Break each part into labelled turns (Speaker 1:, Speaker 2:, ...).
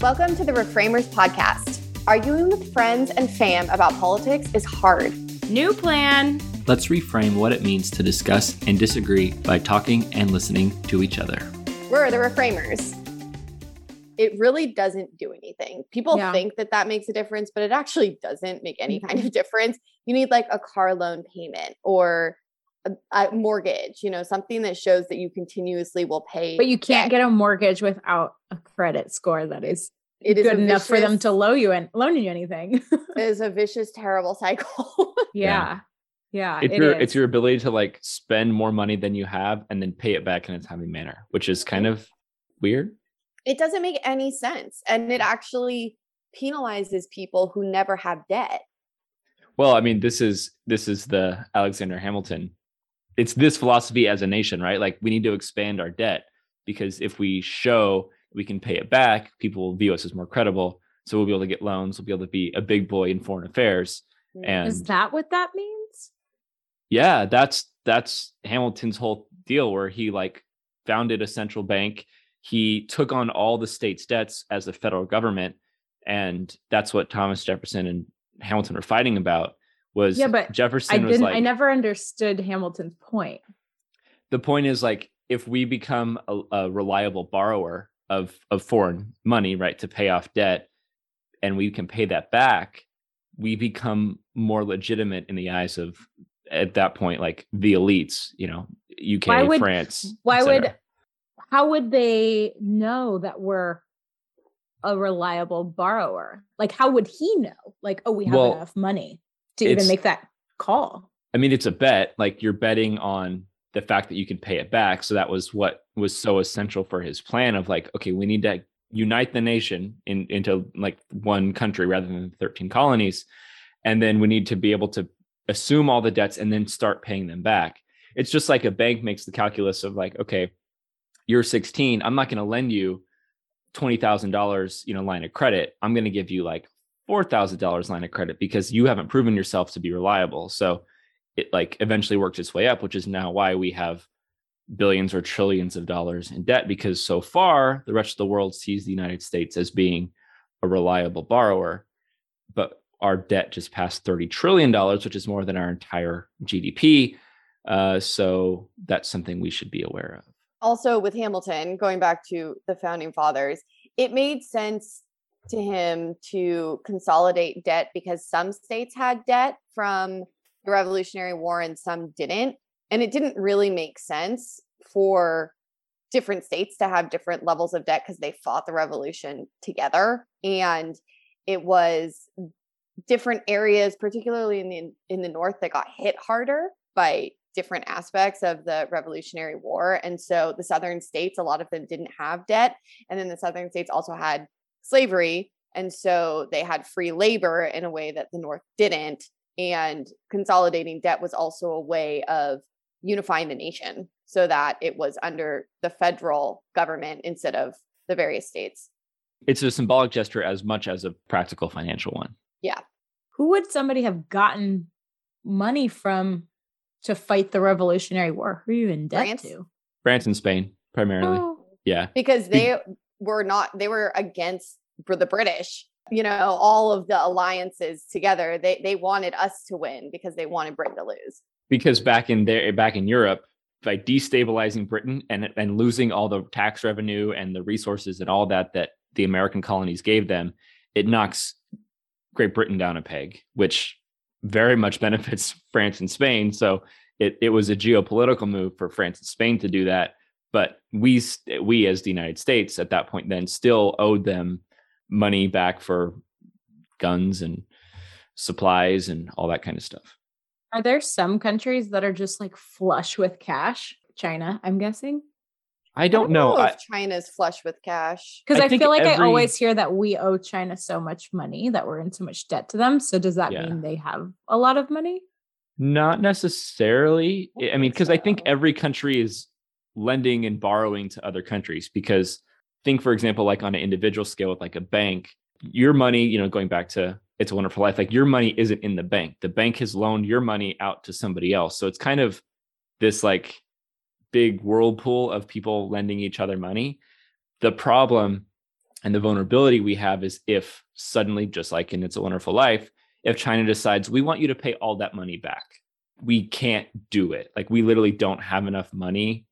Speaker 1: Welcome to the Reframers Podcast. Arguing with friends and fam about politics is hard.
Speaker 2: New plan.
Speaker 3: Let's reframe what it means to discuss and disagree by talking and listening to each other.
Speaker 1: We're the Reframers. It really doesn't do anything. People
Speaker 2: Yeah.
Speaker 1: think that that makes a difference, but it actually doesn't make any mm-hmm. kind of difference. You need like a car loan payment or a, a mortgage, you know, something that shows that you continuously will pay.
Speaker 2: But you can't
Speaker 1: debt.
Speaker 2: get a mortgage without a credit score that is
Speaker 1: it is
Speaker 2: good
Speaker 1: a
Speaker 2: enough for them to loan you and loan you anything.
Speaker 1: It is a vicious, terrible cycle.
Speaker 2: yeah. Yeah.
Speaker 4: it's
Speaker 2: it
Speaker 4: your
Speaker 2: is.
Speaker 4: it's your ability to like spend more money than you have and then pay it back in a timely manner, which is kind of weird.
Speaker 1: it doesn't make any sense. And it actually penalizes people who never have debt.
Speaker 4: Well, I mean, this is this is the Alexander Hamilton. It's this philosophy as a nation, right? Like we need to expand our debt because if we show we can pay it back, people will view us as more credible. So we'll be able to get loans. We'll be able to be a big boy in foreign affairs. And
Speaker 2: is that what that means?
Speaker 4: yeah, that's that's Hamilton's whole deal where he like founded a central bank. He took on all the state's debts as the federal government, and that's what Thomas Jefferson and Hamilton were fighting about. Was
Speaker 2: Yeah, but
Speaker 4: Jefferson
Speaker 2: I
Speaker 4: was
Speaker 2: didn't
Speaker 4: like
Speaker 2: I never understood Hamilton's point.
Speaker 4: the point is like if we become a, a reliable borrower of of foreign money, right, to pay off debt, and we can pay that back, we become more legitimate in the eyes of at that point like the elites, you know, UK,
Speaker 2: Why would-
Speaker 4: France.
Speaker 2: Why would how would they know that we're a reliable borrower? Like how would he know? Like, oh, we have
Speaker 4: Well,
Speaker 2: enough money to even make that call.
Speaker 4: I mean, it's a bet. Like you're betting on the fact that you can pay it back. So that was what was so essential for his plan of like, okay, we need to unite the nation in, into like one country rather than 13 colonies. And then we need to be able to assume all the debts and then start paying them back. It's just like a bank makes the calculus of like, okay, you're 16. I'm not going to lend you $20,000, you know, line of credit. I'm going to give you like $4,000 line of credit because you haven't proven yourself to be reliable. So it like eventually worked its way up, which is now why we have billions or trillions of dollars in debt because so far the rest of the world sees the United States as being a reliable borrower, but our debt just passed 30 trillion dollars, which is more than our entire GDP. Uh, so that's something we should be aware of.
Speaker 1: also with Hamilton, going back to the founding fathers, it made sense to him to consolidate debt because some states had debt from the Revolutionary War and some didn't. And it didn't really make sense for different states to have different levels of debt because they fought the revolution together. And it was different areas, particularly in the in the north, that got hit harder by different aspects of the Revolutionary War. And so the southern states, a lot of them didn't have debt. And then the southern states also had slavery. And so they had free labor in a way that the north didn't. And consolidating debt was also a way of unifying the nation so that it was under the federal government instead of the various states.
Speaker 4: It's a symbolic gesture as much as a practical financial one. Yeah.
Speaker 2: Who would somebody have gotten money from to fight the Revolutionary War? Who are you in debt
Speaker 1: France?
Speaker 2: to?
Speaker 4: France and Spain, primarily.
Speaker 2: Oh,
Speaker 4: Yeah.
Speaker 1: because they were not they were against the british you know all of the alliances together. They they wanted us to win because they wanted britain to lose.
Speaker 4: Because back in there back in Europe by destabilizing Britain and and losing all the tax revenue and the resources and all that that the American colonies gave them it knocks Great Britain down a peg which very much benefits France and Spain. So it it was a geopolitical move for France and Spain to do that but we we as the United States at that point then still owed them money back for guns and supplies and all that kind of stuff
Speaker 2: Are there some countries that are just like flush with cash? China, I'm guessing.
Speaker 4: I don't, know. I,
Speaker 1: if china's flush with cash
Speaker 2: Because
Speaker 4: I
Speaker 2: I, feel like I always hear that we owe China so much money that we're in so much debt to them. So does that
Speaker 4: Yeah.
Speaker 2: mean they have a lot of money?
Speaker 4: Not necessarily. I- I mean,
Speaker 1: think
Speaker 4: because I think every country is lending and borrowing to other countries. Because think, for example, like on an individual scale with like a bank, your money, you know, going back to It's a Wonderful Life, like your money isn't in the bank. The bank has loaned your money out to somebody else. So it's kind of this like big whirlpool of people lending each other money. The problem And the vulnerability we have is if suddenly, just like in It's a Wonderful Life, if China decides we want you to pay all that money back, we can't do it. Like we literally don't have enough money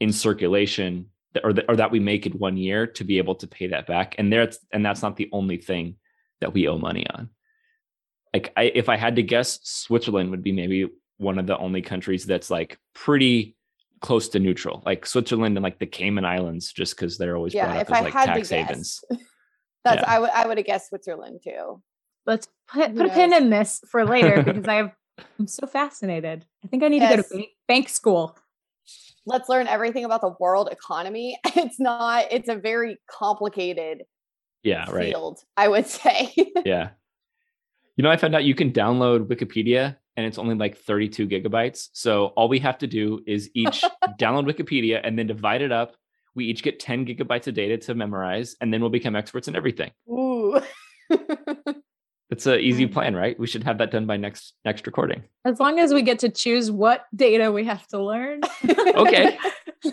Speaker 4: in circulation or, or that we make in one year to be able to pay that back. And there, and that's not the only thing that we owe money on. Like I, if I had to guess, Switzerland would be maybe one of the only countries that's like pretty close to neutral, like Switzerland and like the Cayman Islands, just because they're always
Speaker 1: Yeah,
Speaker 4: brought up
Speaker 1: if
Speaker 4: as
Speaker 1: I
Speaker 4: like
Speaker 1: had to
Speaker 4: tax
Speaker 1: guess.
Speaker 4: havens.
Speaker 1: That's
Speaker 4: Yeah.
Speaker 1: I would I would have guessed Switzerland too.
Speaker 2: Let's put,
Speaker 1: Who
Speaker 2: put a pin in this for later because I have I'm so fascinated. I think I need to go to bank, bank school.
Speaker 1: Let's learn everything about the world economy. It's not. It's a very complicated
Speaker 4: Yeah, right.
Speaker 1: field. I would say.
Speaker 4: Yeah. You know, I found out you can download Wikipedia and it's only like 32 gigabytes. So all we have to do is each download Wikipedia and then divide it up. We each get 10 gigabytes of data to memorize, and then we'll become experts in everything.
Speaker 1: Ooh.
Speaker 4: It's an easy
Speaker 2: Mhm.
Speaker 4: plan, right? We should have that done by next next recording.
Speaker 2: As long as we get to choose what data we have to learn.
Speaker 4: Okay.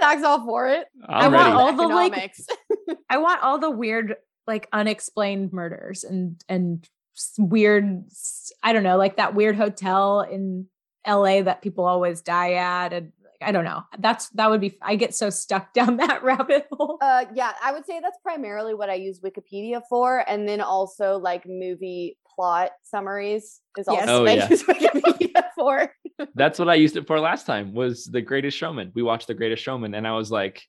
Speaker 1: Zach's all for it.
Speaker 4: I'm
Speaker 2: want
Speaker 4: ready.
Speaker 2: all the, like- I want all the weird, like unexplained murders and and weird. I don't know, like that weird hotel in L.A. that people always die at, and I don't know. That's that would be. I get so stuck down that rabbit hole.
Speaker 1: Uh, yeah, I would say that's primarily what I use Wikipedia for, and then also like movie plot summaries is also
Speaker 2: Yes.
Speaker 4: Oh,
Speaker 1: what
Speaker 4: yeah.
Speaker 1: I use Wikipedia for.
Speaker 4: That's what I used it for last time. Was The Greatest Showman. We watched The Greatest Showman, and I was like,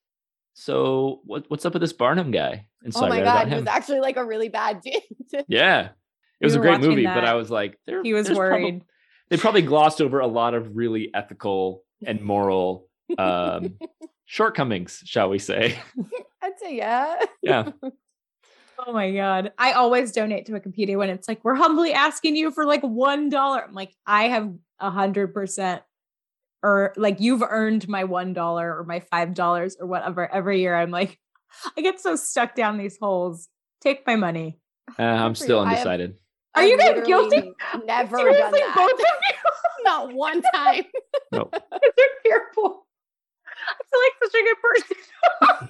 Speaker 4: "So what, what's up with this Barnum guy?" And so
Speaker 1: oh my god, he was actually like a really bad dude.
Speaker 4: Yeah. It
Speaker 2: We
Speaker 4: was a great
Speaker 2: watching
Speaker 4: movie, but I was like, there,
Speaker 2: He was
Speaker 4: there's prob-
Speaker 2: worried.
Speaker 4: they probably glossed over a lot of really ethical and moral um, shortcomings, shall we say?
Speaker 1: I'd say yeah.
Speaker 4: Yeah.
Speaker 2: Oh my god! I always donate to Wikipedia when it's like we're humbly asking you for like one dollar. I'm like, I have a hundred percent, or like you've earned my one dollar or my five dollars or whatever every year. I'm like, I get so stuck down these holes. Take my money.
Speaker 4: Uh, I'm still
Speaker 1: you. I have-
Speaker 4: undecided.
Speaker 2: Are
Speaker 1: I've
Speaker 2: you guys guilty?
Speaker 1: Never done
Speaker 2: Seriously,
Speaker 1: that.
Speaker 2: both of you.
Speaker 1: Not one time.
Speaker 4: No.
Speaker 2: You're fearful. I feel like such a good person.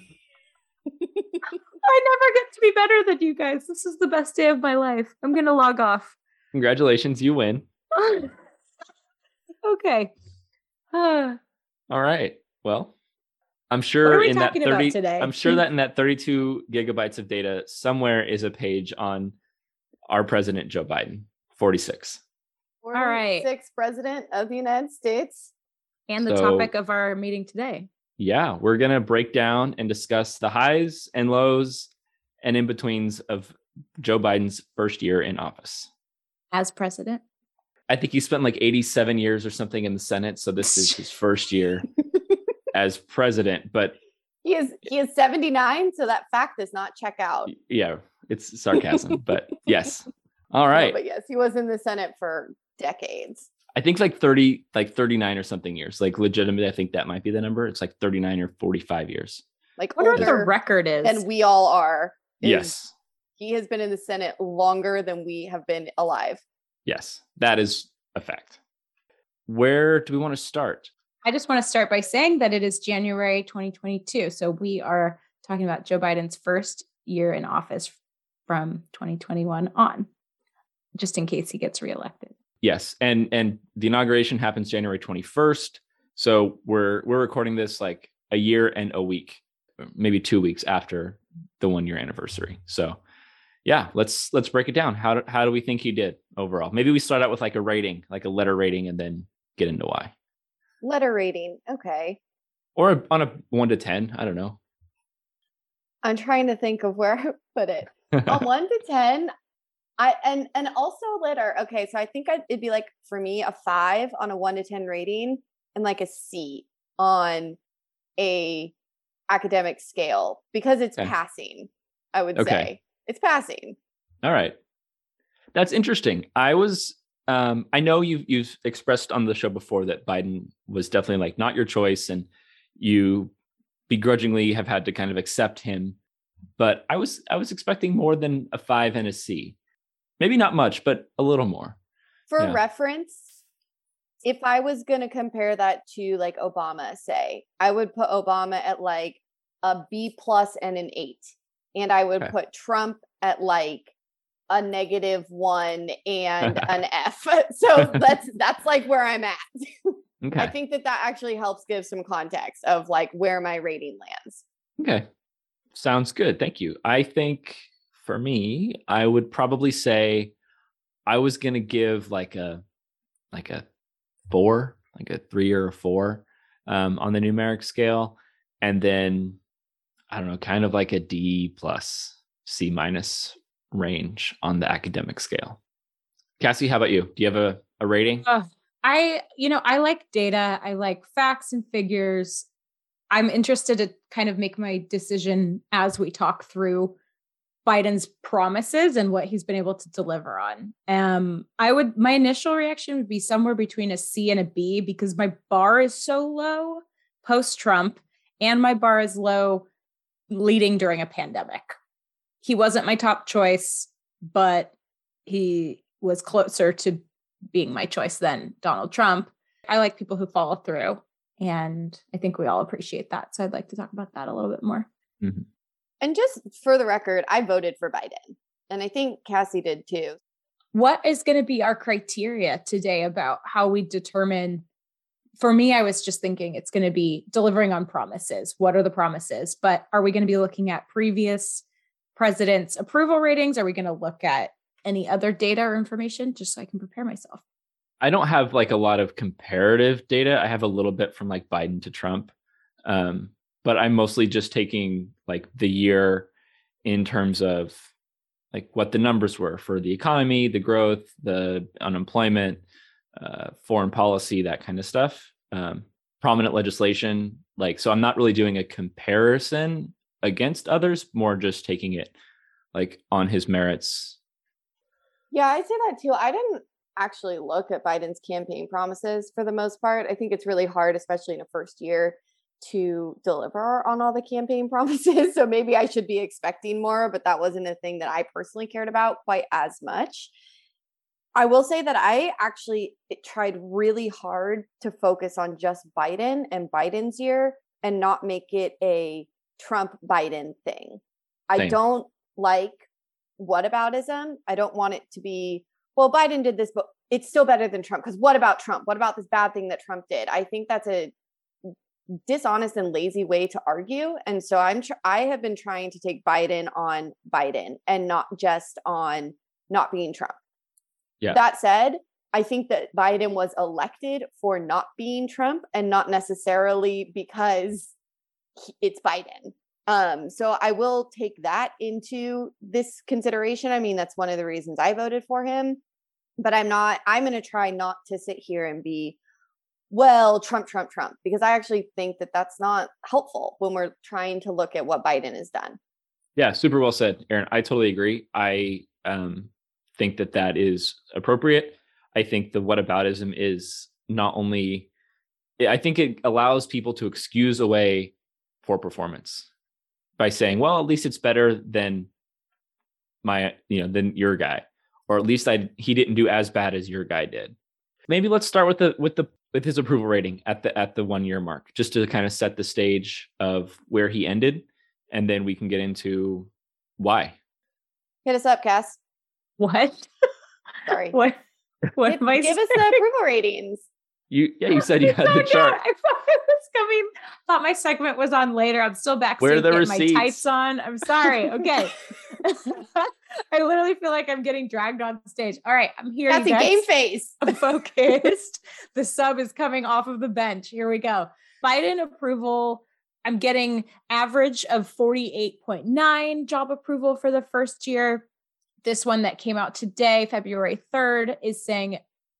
Speaker 2: I never get to be better than you guys. This is the best day of my life. I'm gonna log off.
Speaker 4: Congratulations, you win.
Speaker 2: okay. Uh,
Speaker 4: All right. Well, I'm sure in that 30
Speaker 2: today?
Speaker 4: I'm sure that in that 32 gigabytes of data somewhere is a page on our president Joe Biden. 46.
Speaker 2: Right.
Speaker 1: Sixth president of the United States.
Speaker 2: and the
Speaker 4: So-
Speaker 2: topic of our meeting today.
Speaker 4: Yeah, we're going to break down and discuss the highs and lows and in betweens of Joe Biden's first year in office.
Speaker 2: As president.
Speaker 4: I think he spent like 87 years or something in the Senate. So this is his first year as president. But
Speaker 1: He is he is 79, so that fact does not check out.
Speaker 4: yeah, it's sarcasm. but yes. All right.
Speaker 1: No, but yes, he was in the Senate for decades.
Speaker 4: I think like 30, like 39 or something years. Like legitimately, I think that might be the number. It's like 39 or 45 years.
Speaker 1: Like
Speaker 2: I wonder what the record is.
Speaker 1: And we all are.
Speaker 4: Yes.
Speaker 1: He has been in the Senate longer than we have been alive.
Speaker 4: Yes. That is a fact. Where do we want to start?
Speaker 2: I just want to start by saying that it is January 2022. So we are talking about Joe Biden's first year in office from 2021 on, just in case he gets reelected.
Speaker 4: Yes, and and the inauguration happens January 21st. So we're we're recording this like a year and a week, maybe 2 weeks after the 1 year anniversary. So yeah, let's let's break it down. How do, how do we think he did overall? Maybe we start out with like a rating, like a letter rating and then get into why.
Speaker 1: Letter rating. Okay.
Speaker 4: Or on a 1 to 10, I don't know.
Speaker 1: I'm trying to think of where I put it. On one to ten, I and and also letter. Okay, so I think I'd, it'd be like for me a five on a one to ten rating and like a C on a academic scale because it's
Speaker 4: Okay.
Speaker 1: passing. I would
Speaker 4: Okay.
Speaker 1: say it's passing.
Speaker 4: All right. That's interesting. I was um I know you've you've expressed on the show before that Biden was definitely like not your choice and you begrudgingly have had to kind of accept him. But I was I was expecting more than a 5 and a C. Maybe not much, but a little more.
Speaker 1: For
Speaker 4: Yeah.
Speaker 1: reference, if I was going to compare that to like Obama, say, I would put Obama at like a B plus and an eight. And I would
Speaker 4: Okay.
Speaker 1: put Trump at like a negative one and an F. So that's that's like where I'm at. I think that that actually helps give some context of like where my rating lands.
Speaker 4: Okay. Sounds good. Thank you. I think for me, I would probably say I was going to give like a like a 4, like a 3 or a 4 um on the numeric scale and then I don't know, kind of like a D plus C minus range on the academic scale. Cassie, how about you? Do you have a, a rating?
Speaker 2: Uh, I, you know, I like data. I like facts and figures. I'm interested to kind of make my decision as we talk through Biden's promises and what he's been able to deliver on. Um, I would my initial reaction would be somewhere between a C and a B because my bar is so low post Trump, and my bar is low leading during a pandemic. He wasn't my top choice, but he was closer to being my choice than Donald Trump. I like people who follow through, and I think we all appreciate that. So I'd like to talk about that a little bit more.
Speaker 1: And just for the record, I voted for Biden. And I think Cassie did too.
Speaker 2: What is going to be our criteria today about how we determine? For me, I was just thinking it's going to be delivering on promises. What are the promises? But are we going to be looking at previous presidents' approval ratings? Are we going to look at any other data or information just so I can prepare myself?
Speaker 4: I don't have like a lot of comparative data. I have a little bit from like Biden to Trump. Um, but I'm mostly just taking like the year in terms of like what the numbers were for the economy, the growth, the unemployment, uh, foreign policy, that kind of stuff. Um, prominent legislation. Like, so I'm not really doing a comparison against others, more just taking it like on his merits.
Speaker 1: Yeah, I say that too. I didn't actually look at Biden's campaign promises for the most part. I think it's really hard, especially in a first year, to deliver on all the campaign promises. So maybe I should be expecting more, but that wasn't a thing that I personally cared about quite as much. I will say that I actually eh, tried really hard to focus on just Biden and Biden's year and not make it a Trump Biden thing. I don't like whataboutism. I don't want it to be, well, Biden did this, but it's still better than Trump. Because what about Trump? What about this bad thing that Trump did? I think that's a dishonest and lazy way to argue. And so I'm tr- I have been trying to take Biden on Biden and not just on not being Trump.
Speaker 4: Yeah.
Speaker 1: That said, I think that Biden was elected for not being Trump and not necessarily because he- it's Biden. Um, so I will take that into this consideration. I mean, that's one of the reasons I voted for him. But I'm not, I'm going to try not to sit here and be, well, Trump, Trump, Trump, because I actually think that that's not helpful when we're trying to look at what Biden has done.
Speaker 4: Yeah, super well said, Aaron. I totally agree. I um, think that that is appropriate. I think the whataboutism is not only, I think it allows people to excuse away poor performance by saying, well, at least it's better than my, you know, than your guy, or at least I he didn't do as bad as your guy did. Maybe let's start with the with the with his approval rating at the at the one year mark, just to kind of set the stage of where he ended, and then we can get into why.
Speaker 1: Hit us up, Cass.
Speaker 2: What?
Speaker 1: Sorry.
Speaker 2: What? What
Speaker 1: Give,
Speaker 2: am I
Speaker 1: give us the approval ratings.
Speaker 4: You yeah, you said you had the
Speaker 2: no,
Speaker 4: chart.
Speaker 2: I thought it was coming. Thought my segment was on later. I'm still back.
Speaker 4: Where are the
Speaker 2: getting my
Speaker 4: receipts?
Speaker 2: tights on. I'm sorry. Okay. I literally feel like I'm getting dragged on stage. All right, I'm here.
Speaker 1: That's a
Speaker 2: guys.
Speaker 1: game face.
Speaker 2: I'm focused. the sub is coming off of the bench. Here we go. Biden approval. I'm getting average of 48.9 job approval for the first year. This one that came out today, February 3rd, is saying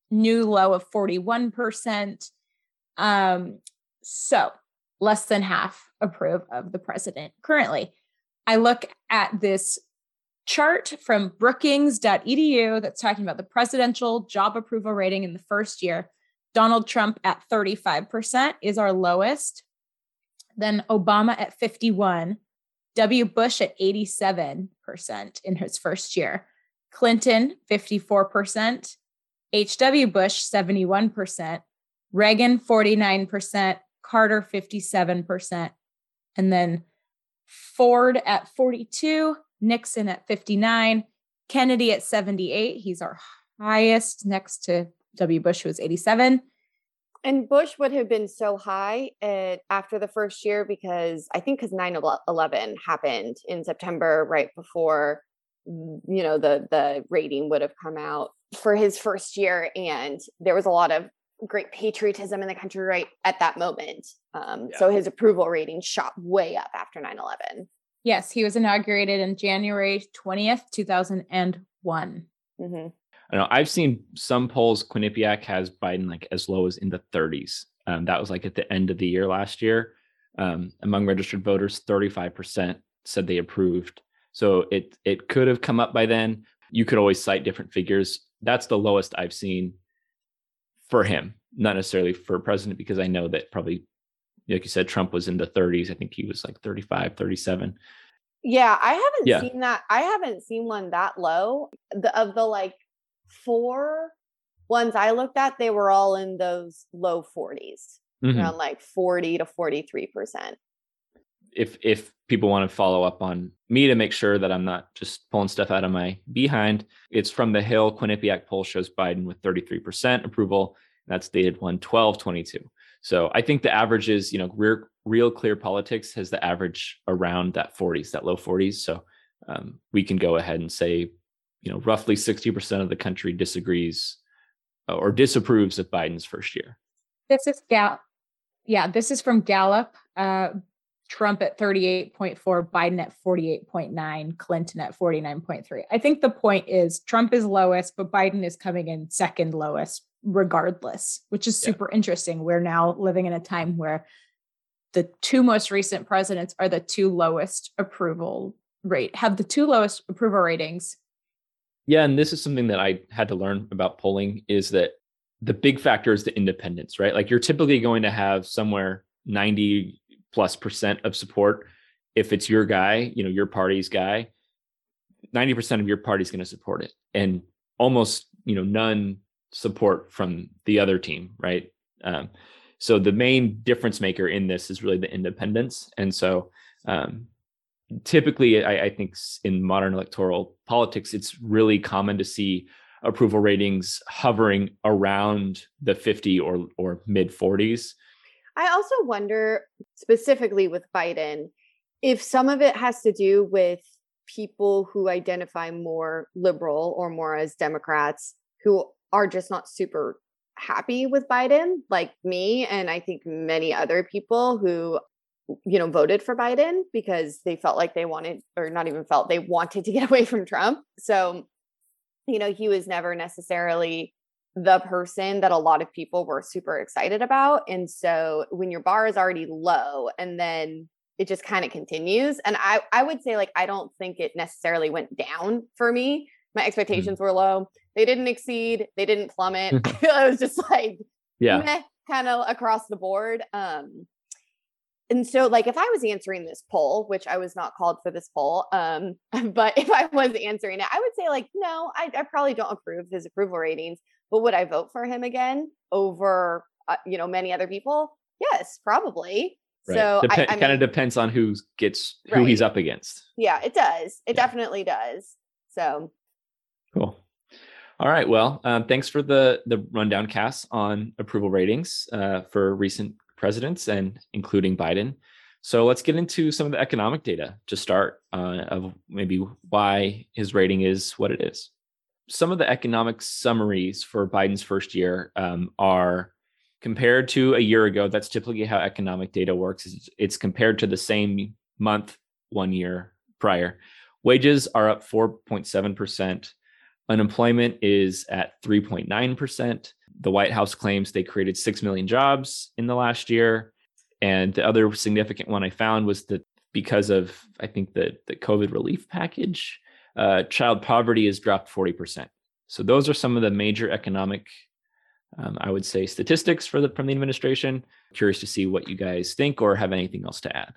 Speaker 2: new low of 41%. Um, so less than half approve of the president currently. I look at this chart from brookings.edu that's talking about the presidential job approval rating in the first year. Donald Trump at 35% is our lowest. Then Obama at 51, W. Bush at 87% in his first year. Clinton 54%, HW Bush 71%, Reagan 49%, Carter 57%, and then Ford at 42, Nixon at 59, Kennedy at 78. He's our highest next to W. Bush, who was 87.
Speaker 1: And Bush would have been so high at, after the first year because I think because 9 11 happened in September, right before you know the the rating would have come out for his first year and there was a lot of great patriotism in the country right at that moment um, yeah. so his approval rating shot way up after 9-11
Speaker 2: yes he was inaugurated in january 20th 2001
Speaker 4: mm-hmm. I know I've seen some polls. Quinnipiac has Biden like as low as in the 30s. Um, that was like at the end of the year last year. Um, among registered voters, 35% said they approved. So it it could have come up by then. You could always cite different figures. That's the lowest I've seen for him, not necessarily for president, because I know that probably, like you said, Trump was in the 30s. I think he was like 35, 37.
Speaker 1: Yeah, I haven't yeah. seen that. I haven't seen one that low. The, of the like four ones I looked at, they were all in those low 40s, mm-hmm. around like 40 to 43 percent.
Speaker 4: If if people want to follow up on me to make sure that I'm not just pulling stuff out of my behind, it's from the Hill Quinnipiac poll shows Biden with 33% approval. That's dated 11222. So I think the average is, you know, real, real clear politics has the average around that 40s, that low 40s. So um, we can go ahead and say you know, roughly 60% of the country disagrees uh, or disapproves of Biden's first year.
Speaker 2: This is Gallup. Yeah, this is from Gallup. Uh, Trump at 38.4, Biden at 48.9, Clinton at 49.3. I think the point is Trump is lowest, but Biden is coming in second lowest regardless, which is super yeah. interesting. We're now living in a time where the two most recent presidents are the two lowest approval rate, have the two lowest approval ratings
Speaker 4: yeah, and this is something that I had to learn about polling is that the big factor is the independents, right? Like you're typically going to have somewhere 90 plus percent of support if it's your guy, you know, your party's guy. 90% of your party's going to support it and almost, you know, none support from the other team, right? Um, so the main difference maker in this is really the independents. And so um, typically I, I, think in modern electoral politics it's really common to see approval ratings hovering around the 50 or or mid 40s
Speaker 1: i also wonder specifically with biden if some of it has to do with people who identify more liberal or more as democrats who are just not super happy with biden like me and i think many other people who you know, voted for Biden because they felt like they wanted, or not even felt, they wanted to get away from Trump. So, you know, he was never necessarily the person that a lot of people were super excited about. And so when your bar is already low and then it just kind of continues. And I, I would say, like, I don't think it necessarily went down for me. My mm-hmm. expectations mm-hmm. were low. They didn't exceed, they didn't plummet. I was just like, yeah, kind of across the board. Um, and so like if i was answering this poll which i was not called for this poll um but if i was answering it i would say like no i, I probably don't approve his approval ratings but would i vote for him again over uh, you know many other people yes probably right. so
Speaker 4: Dep- I, I kind of depends on who gets who right. he's up against
Speaker 1: yeah it does it yeah. definitely does so
Speaker 4: all right. Well, um, thanks for the the rundown, Cass, on approval ratings uh, for recent presidents and including Biden. So let's get into some of the economic data to start uh, of maybe why his rating is what it is. Some of the economic summaries for Biden's first year um, are compared to a year ago. That's typically how economic data works. It's, it's compared to the same month one year prior. Wages are up 4.7%. Unemployment is at 3.9% the White House claims they created 6 million jobs in the last year. And the other significant one I found was that because of, I think, the, the COVID relief package, uh, child poverty has dropped 40%. So those are some of the major economic, um, I would say, statistics for the, from the administration. Curious to see what you guys think or have anything else to add.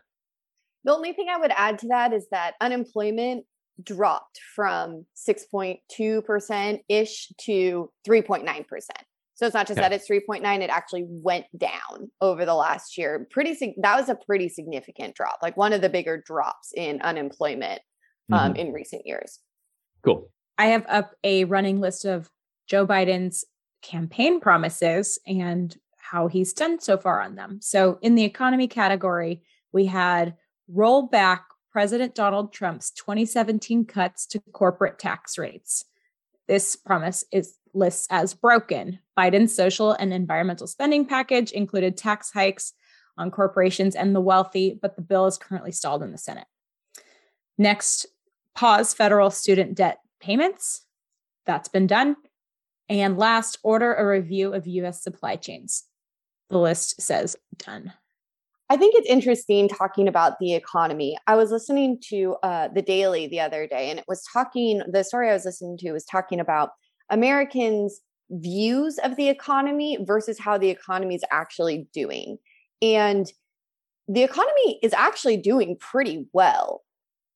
Speaker 1: The only thing I would add to that is that unemployment dropped from 6.2% ish to 3.9%. So it's not just
Speaker 4: Okay.
Speaker 1: that it's 3.9, it actually went down over the last year. Pretty that was a pretty significant drop, like one of the bigger drops in unemployment um,
Speaker 4: Mhm.
Speaker 1: in recent years.
Speaker 4: Cool.
Speaker 2: I have up a running list of Joe Biden's campaign promises and how he's done so far on them. So, in the economy category, we had roll back President Donald Trump's 2017 cuts to corporate tax rates. This promise is lists as broken. Biden's social and environmental spending package included tax hikes on corporations and the wealthy, but the bill is currently stalled in the Senate. Next, pause federal student debt payments. That's been done. And last, order a review of US supply chains. The list says done.
Speaker 1: I think it's interesting talking about the economy. I was listening to uh, the Daily the other day, and it was talking. The story I was listening to was talking about Americans' views of the economy versus how the economy is actually doing. And the economy is actually doing pretty well,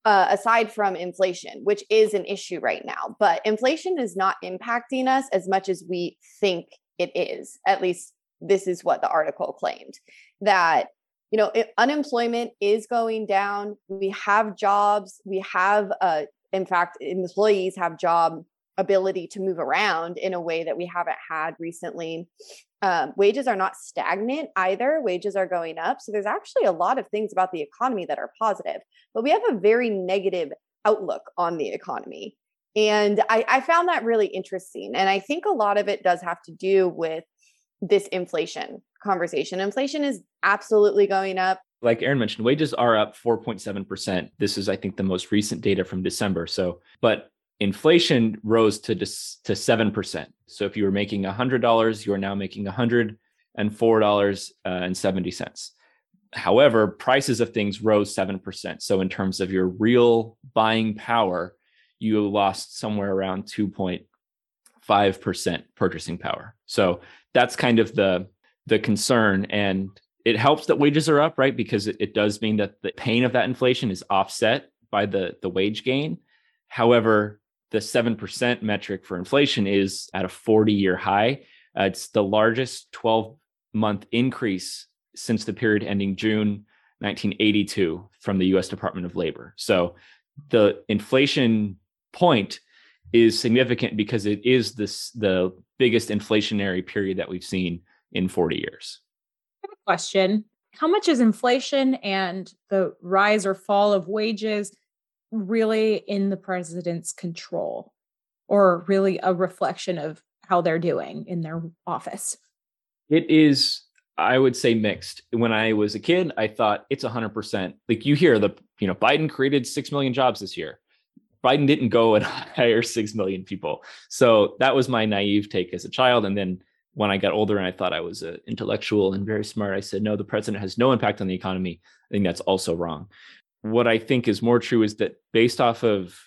Speaker 1: uh, aside from inflation, which is an issue right now. But inflation is not impacting us as much as we think it is. At least this is what the article claimed that you know it, unemployment is going down. We have jobs. We have uh in fact employees have job ability to move around in a way that we haven't had recently. Um, wages are not stagnant either. Wages are going up. So there's actually a lot of things about the economy that are positive but we have a very negative outlook on the economy. And I, I found that really interesting. And i think a lot of it does have to do with this inflation conversation. Inflation is absolutely going up.
Speaker 4: Like Aaron mentioned, wages are up 4.7%. This is, I think, the most recent data from December. So, but inflation rose to to 7%. So if you were making $100, you are now making $104.70. Uh, However, prices of things rose 7%. So in terms of your real buying power, you lost somewhere around 2.5% purchasing power. So that's kind of the the concern and it helps that wages are up right? Because it, it, does mean that the pain of that inflation is offset by the the wage gain. However the 7% metric for inflation is at a 40 year high. Uh, it's the largest 12 month increase since the period ending june 1982 from the us department of labor. So the inflation point is significant because it is this the biggest inflationary period that we've seen in 40 years.
Speaker 2: Question How much is inflation and the rise or fall of wages really in the president's control or really a reflection of how they're doing in their office?
Speaker 4: It is, I would say, mixed. When I was a kid, I thought it's 100%. Like you hear the, you know, Biden created 6 million jobs this year. Biden didn't go and hire 6 million people. So that was my naive take as a child. And then when I got older and I thought I was an intellectual and very smart, I said, no, the president has no impact on the economy. I think that's also wrong. What I think is more true is that based off of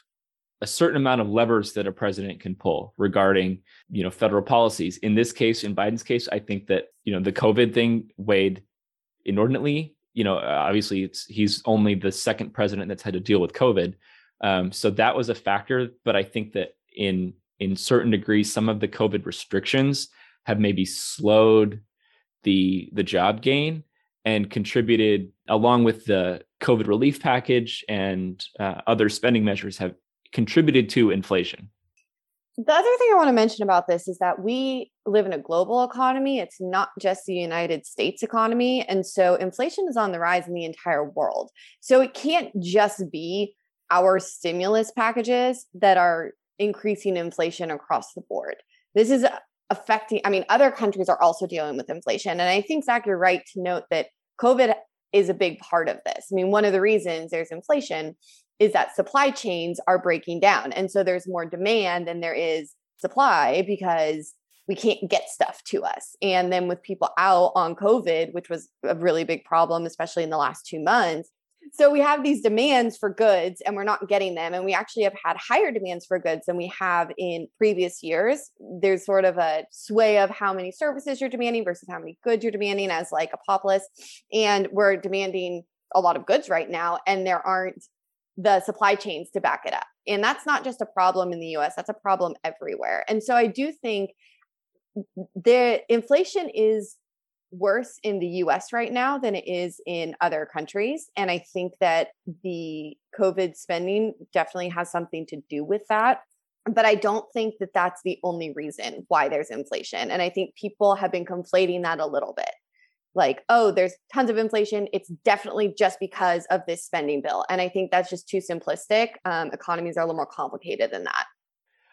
Speaker 4: a certain amount of levers that a president can pull regarding, you know, federal policies. In this case, in Biden's case, I think that, you know, the COVID thing weighed inordinately. You know, obviously it's he's only the second president that's had to deal with COVID. Um, so that was a factor. But I think that in in certain degrees, some of the COVID restrictions have maybe slowed the the job gain and contributed along with the covid relief package and uh, other spending measures have contributed to inflation.
Speaker 1: The other thing i want to mention about this is that we live in a global economy. It's not just the united states economy. And so inflation is on the rise in the entire world. So it can't just be our stimulus packages that are increasing inflation across the board. This is affecting i mean other countries are also dealing with inflation. And i think zach you're right to note that covid is a big part of this. I mean one of the reasons there's inflation is that supply chains are breaking down. And so there's more demand than there is supply because we can't get stuff to us. And then with people out on covid which was a really big problem especially in the last two months so we have these demands for goods and we're not getting them and we actually have had higher demands for goods than we have in previous years. There's sort of a sway of how many services you're demanding versus how many goods you're demanding as like a populace and we're demanding a lot of goods right now and there aren't the supply chains to back it up. And that's not just a problem in the US that's a problem everywhere. And so I do think the inflation is worse in the US right now than it is in other countries. And I think that the COVID spending definitely has something to do with that. But I don't think that that's the only reason why there's inflation. And I think people have been conflating that a little bit. Like, oh, there's tons of inflation. It's definitely just because of this spending bill. And I think that's just too simplistic. Um, economies are a little more complicated than that.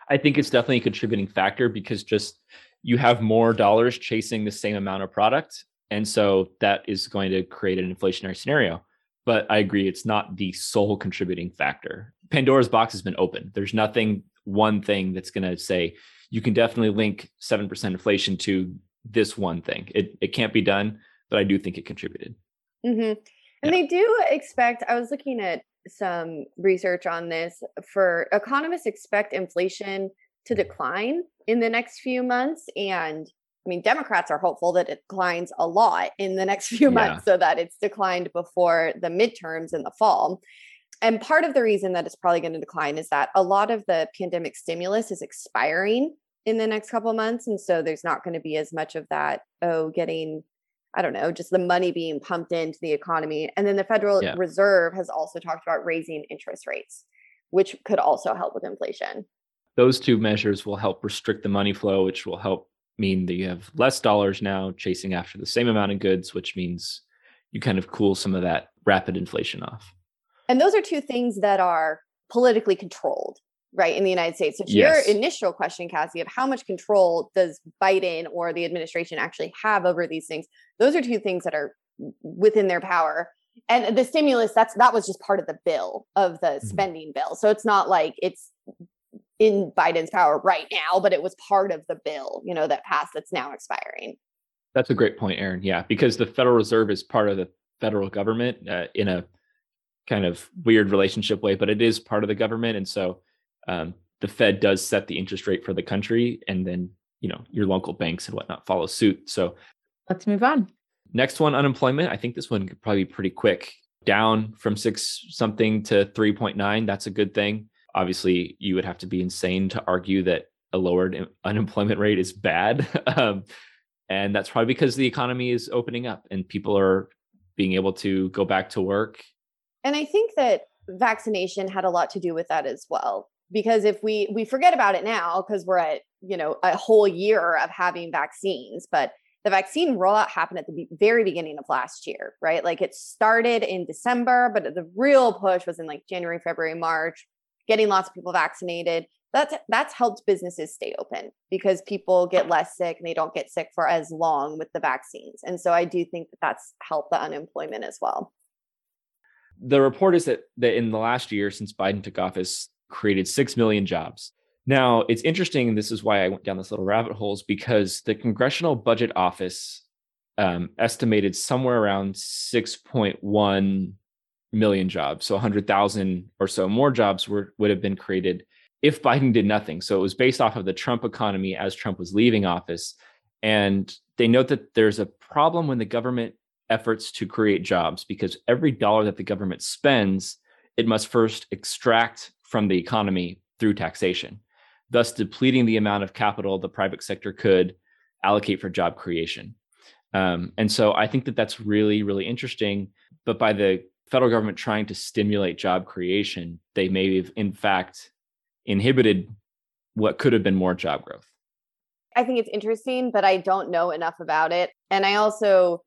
Speaker 4: I think it's definitely a contributing factor because just you have more dollars chasing the same amount of product. And so that is going to create an inflationary scenario. But I agree, it's not the sole contributing factor. Pandora's box has been open. There's nothing, one thing that's going to say you can definitely link 7% inflation to this one thing. It, it can't be done, but I do think it contributed.
Speaker 1: Mm-hmm. And yeah. they do expect, I was looking at some research on this for economists expect inflation to decline in the next few months and I mean, Democrats are hopeful that it declines a lot in the next few months so that it's declined before the midterms in the fall. And part of the reason that it's probably going to decline is that a lot of the pandemic stimulus is expiring in the next couple months. And so there's not going to be as much of that, oh, getting, I don't know, just the money being pumped into the economy. And then the Federal yeah. Reserve has also talked about raising interest rates, which could also help with inflation
Speaker 4: those two measures will help restrict the money flow, which will help mean that you have less dollars now chasing after the same amount of goods, which means you kind of cool some of that rapid inflation off.
Speaker 1: And those are two things that are politically controlled, right, in the United States. So to yes. your initial question, Cassie, of how much control does Biden or the administration actually have over these things, those are two things that are within their power. And the stimulus, that's that was just part of the bill of the mm-hmm. spending bill. So it's not like it's in Biden's power right now, but it was part of the bill, you know, that passed that's now expiring.
Speaker 4: That's a great point, Aaron. Yeah, because the Federal Reserve is part of the federal government uh, in a kind of weird relationship way, but it is part of the government, and so um, the Fed does set the interest rate for the country, and then you know your local banks and whatnot follow suit. So
Speaker 2: let's move on.
Speaker 4: Next one, unemployment. I think this one could probably be pretty quick. Down from six something to three point nine. That's a good thing obviously you would have to be insane to argue that a lowered unemployment rate is bad um, and that's probably because the economy is opening up and people are being able to go back to work.
Speaker 1: And i think that vaccination had a lot to do with that as well because if we we forget about it now because we're at you know a whole year of having vaccines but the vaccine rollout happened at the very beginning of last year right? Like it started in december but the real push was in like january february march getting lots of people vaccinated that's that's helped businesses stay open because people get less sick and they don't get sick for as long with the vaccines. And so i do think that that's helped the unemployment as well.
Speaker 4: The report is that that in the last year since biden took office created 6 million jobs. Now it's interesting this is why i went down this little rabbit holes because the congressional budget office um, estimated somewhere around 6.1 million jobs. So 100,000 or so more jobs were, would have been created if Biden did nothing. So it was based off of the Trump economy as Trump was leaving office. And they note that there's a problem when the government efforts to create jobs because every dollar that the government spends, it must first extract from the economy through taxation, thus depleting the amount of capital the private sector could allocate for job creation. Um, and so I think that that's really, really interesting. But by the federal government trying to stimulate job creation, they may have in fact inhibited what could have been more job growth.
Speaker 1: I think it's interesting, but I don't know enough about it. And I also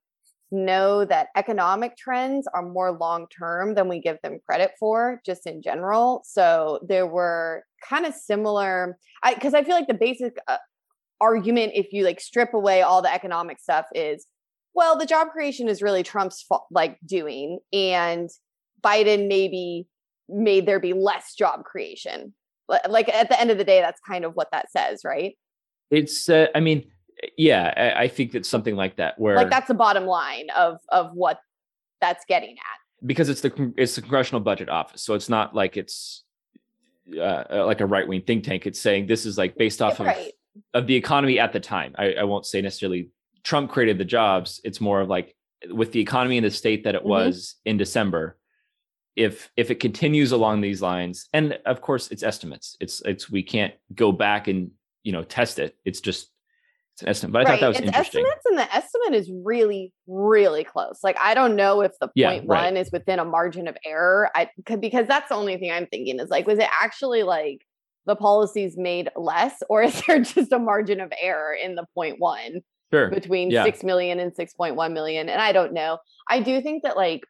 Speaker 1: know that economic trends are more long term than we give them credit for, just in general. So there were kind of similar, because I, I, feel like the basic uh, argument, if you like strip away all the economic stuff, is well, the job creation is really Trump's like doing, and Biden maybe made there be less job creation. Like at the end of the day, that's kind of what that says, right?
Speaker 4: It's, uh, I mean, yeah, I, I think it's something like that, where
Speaker 1: like that's the bottom line of of what that's getting at.
Speaker 4: Because it's the it's the congressional budget office, so it's not like it's uh, uh like a right wing think tank. It's saying this is like based off right. of of the economy at the time. I, I won't say necessarily Trump created the jobs, it's more of like with the economy in the state that it mm-hmm. was in December. If if it continues along these lines, and of course it's estimates. It's it's we can't go back and you know test it. It's just It's an estimate, but I thought that was
Speaker 1: it's
Speaker 4: interesting.
Speaker 1: estimates, and the estimate is really, really close. Like I don't know if the
Speaker 4: Yeah, right.
Speaker 1: one is within a margin of error. I because that's the only thing I'm thinking is like, was it actually like the policies made less, or is there just a margin of error in the point one
Speaker 4: Sure.
Speaker 1: between
Speaker 4: Yeah.
Speaker 1: six million and six point one million? And I don't know. I do think that like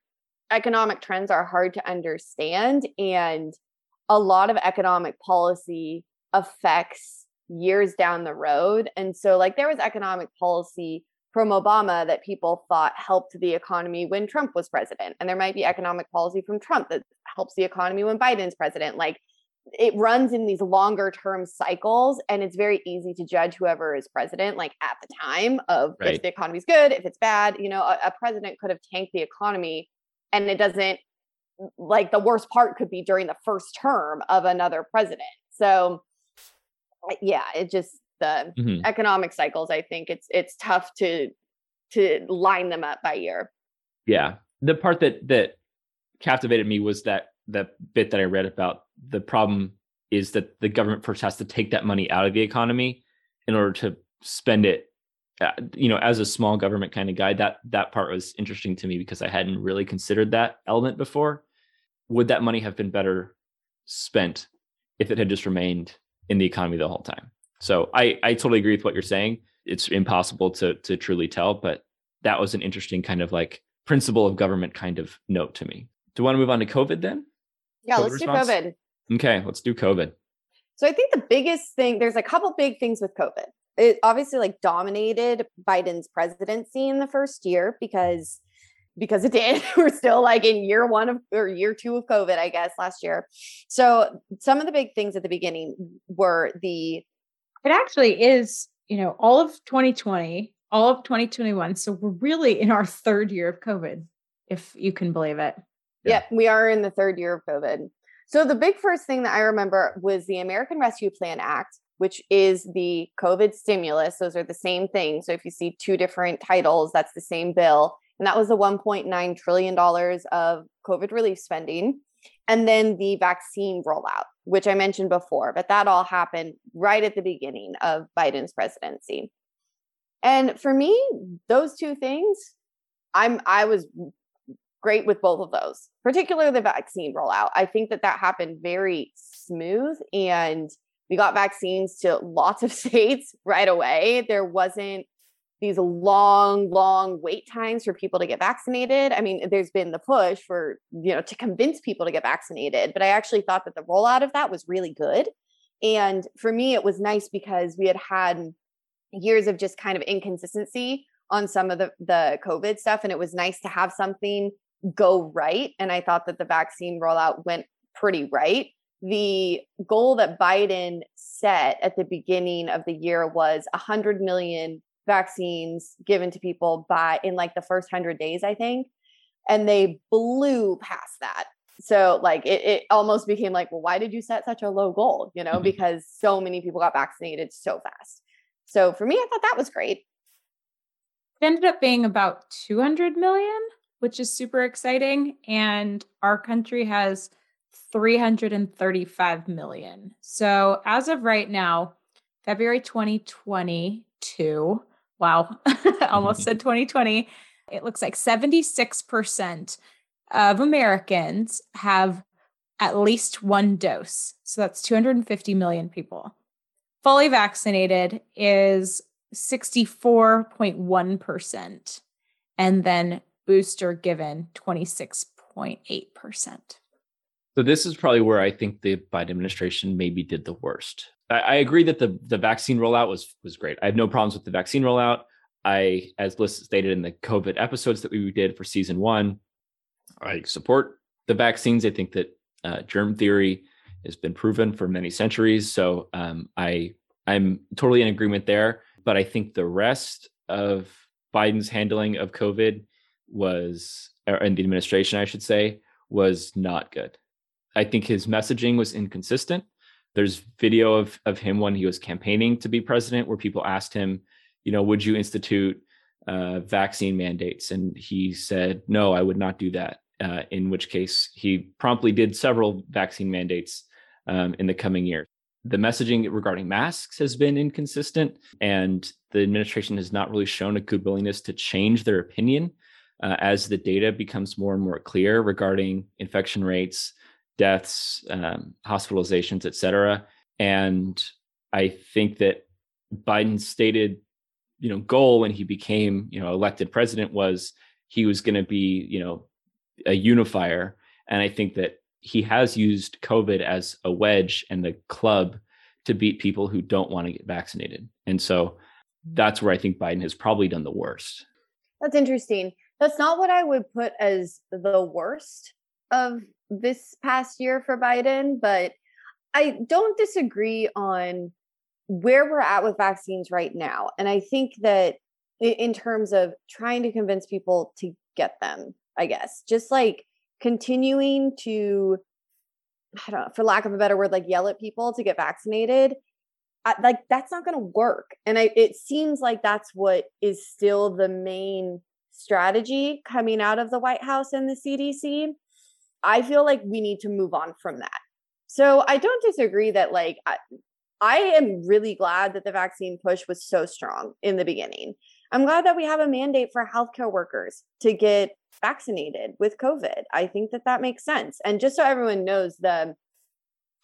Speaker 1: economic trends are hard to understand, and a lot of economic policy affects years down the road. And so, like, there was economic policy from Obama that people thought helped the economy when Trump was president. And there might be economic policy from Trump that helps the economy when Biden's president. Like, it runs in these longer term cycles, and it's very easy to judge whoever is president, like at the time of if
Speaker 4: Right.
Speaker 1: the economy's good, if it's bad. You know, a, a president could have tanked the economy, and it doesn't like the worst part could be during the first term of another president. So yeah, it just the
Speaker 4: Mhm.
Speaker 1: economic cycles, I think it's it's tough to to line them up by year.
Speaker 4: Yeah. The part that that captivated me was that that bit that I read about the problem is that the government first has to take that money out of the economy in order to spend it uh, you know as a small government kind of guy that that part was interesting to me because I hadn't really considered that element before would that money have been better spent if it had just remained in the economy the whole time so I I totally agree with what you're saying it's impossible to to truly tell but that was an interesting kind of like principle of government kind of note to me. Do you want to move on to COVID then?
Speaker 1: Yeah,
Speaker 4: COVID
Speaker 1: let's
Speaker 4: response?
Speaker 1: do COVID.
Speaker 4: Okay, let's do COVID.
Speaker 1: So I think the biggest thing, there's a couple big things with COVID. It obviously like dominated Biden's presidency in the first year because because it did. We're still like in year one of or year two of COVID, I guess, last year. So some of the big things at the beginning were the
Speaker 2: It actually is, you know, all of 2020, all of 2021. So we're really in our third year of COVID, if you can believe it.
Speaker 4: Yeah.
Speaker 1: Yep, we are in the third year of COVID. So the big first thing that I remember was the American Rescue Plan Act, which is the COVID stimulus. Those are the same thing. So if you see two different titles, that's the same bill. And that was the $1.9 trillion of COVID relief spending. And then the vaccine rollout, which I mentioned before, but that all happened right at the beginning of Biden's presidency. And for me, those two things, I'm I was great with both of those, particularly the vaccine rollout. I think that that happened very smooth and we got vaccines to lots of states right away. There wasn't these long, long wait times for people to get vaccinated. I mean, there's been the push for, you know, to convince people to get vaccinated, but I actually thought that the rollout of that was really good. And for me, it was nice because we had had years of just kind of inconsistency on some of the, the COVID stuff. And it was nice to have something go right. And I thought that the vaccine rollout went pretty right. The goal that Biden set at the beginning of the year was 100 million vaccines given to people by in like the first 100 days, I think. And they blew past that. So, like, it, it almost became like, well, why did you set such a low goal? You know,
Speaker 4: Mhm.
Speaker 1: because so many people got vaccinated so fast. So, for me, I thought that was great.
Speaker 2: It ended up being about 200 million, which is super exciting. And our country has 335 million. So as of right now, February 2022, wow, almost said 2020, it looks like 76% of Americans have at least one dose. So that's 250 million people. Fully vaccinated is 64.1%. And then booster given 26.8%.
Speaker 4: So this is probably where I think the Biden administration maybe did the worst. I, I agree that the the vaccine rollout was was great. I have no problems with the vaccine rollout. I, as Liz stated in the COVID episodes that we did for season one, I support the vaccines. I think that uh, germ theory has been proven for many centuries. So um, I I'm totally in agreement there. But I think the rest of Biden's handling of COVID was, or in the administration, I should say, was not good. I think his messaging was inconsistent. There's video of of him when he was campaigning to be president, where people asked him, you know, would you institute uh, vaccine mandates? And he said, no, I would not do that. Uh, in which case, he promptly did several vaccine mandates um, in the coming years. the messaging regarding masks has been inconsistent, and the administration has not really shown a good willingness to change their opinion uh, as the data becomes more and more clear regarding infection rates, deaths, um, hospitalizations, et cetera. And I think that Biden's stated, you know, goal when he became, you know, elected president was he was going to be, you know, a unifier. And I think that he has used COVID as a wedge and the club to beat people who don't want to get vaccinated. And so that's where I think Biden has probably done the worst.
Speaker 1: That's interesting. That's not what I would put as the worst of this past year for Biden, but I don't disagree on where we're at with vaccines right now. And I think that in terms of trying to convince people to get them, I guess, just like continuing to, I don't know, for lack of a better word, like yell at people to get vaccinated. I, like that's not going to work and I, it seems like that's what is still the main strategy coming out of the white house and the cdc i feel like we need to move on from that. So i don't disagree that like I, I am really glad that the vaccine push was so strong in the beginning. I'm glad that we have a mandate for healthcare workers to get vaccinated with covid. I think that that makes sense. And just so everyone knows the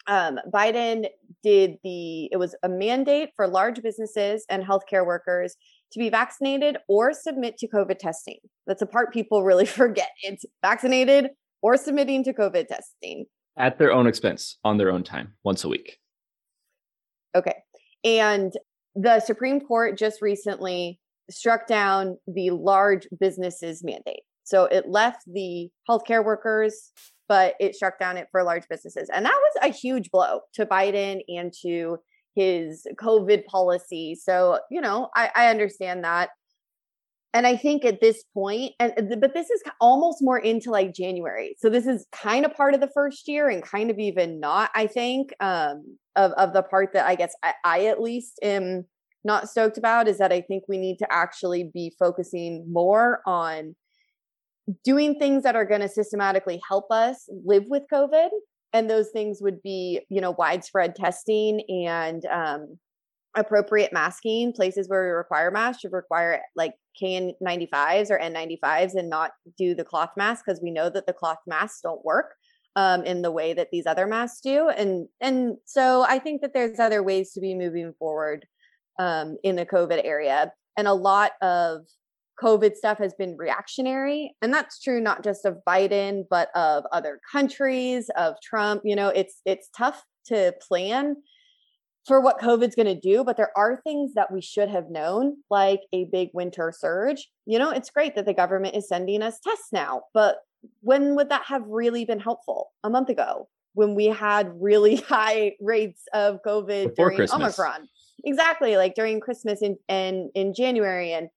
Speaker 1: um, Biden did the, it was a mandate for large businesses and healthcare workers to be vaccinated or submit to COVID testing. That's a part people really forget. It's vaccinated or submitting to COVID testing.
Speaker 4: At their own expense, on their own time, once a week.
Speaker 1: Okay. And the Supreme Court just recently struck down the large businesses mandate. So it left the healthcare workers but it struck down it for large businesses. And that was a huge blow to Biden and to his COVID policy. So, you know, I, I understand that. And I think at this point, and but this is almost more into like January. So this is kind of part of the first year and kind of even not, I think, um, of, of the part that I guess I, I at least am not stoked about is that I think we need to actually be focusing more on doing things that are going to systematically help us live with COVID. And those things would be, you know, widespread testing and um, appropriate masking. Places where we require masks should require like KN95s or N95s and not do the cloth mask because we know that the cloth masks don't work um, in the way that these other masks do. And and so I think that there's other ways to be moving forward um, in the COVID area. And a lot of COVID stuff has been reactionary. And that's true not just of Biden, but of other countries, of Trump. You know, it's it's tough to plan for what COVID's going to do, but there are things that we should have known, like a big winter surge. You know, it's great that the government is sending us tests now, but when would that have really been helpful? A month ago, when we had really high rates of COVID Before during Christmas. Omicron. Exactly, like during Christmas in, and in January and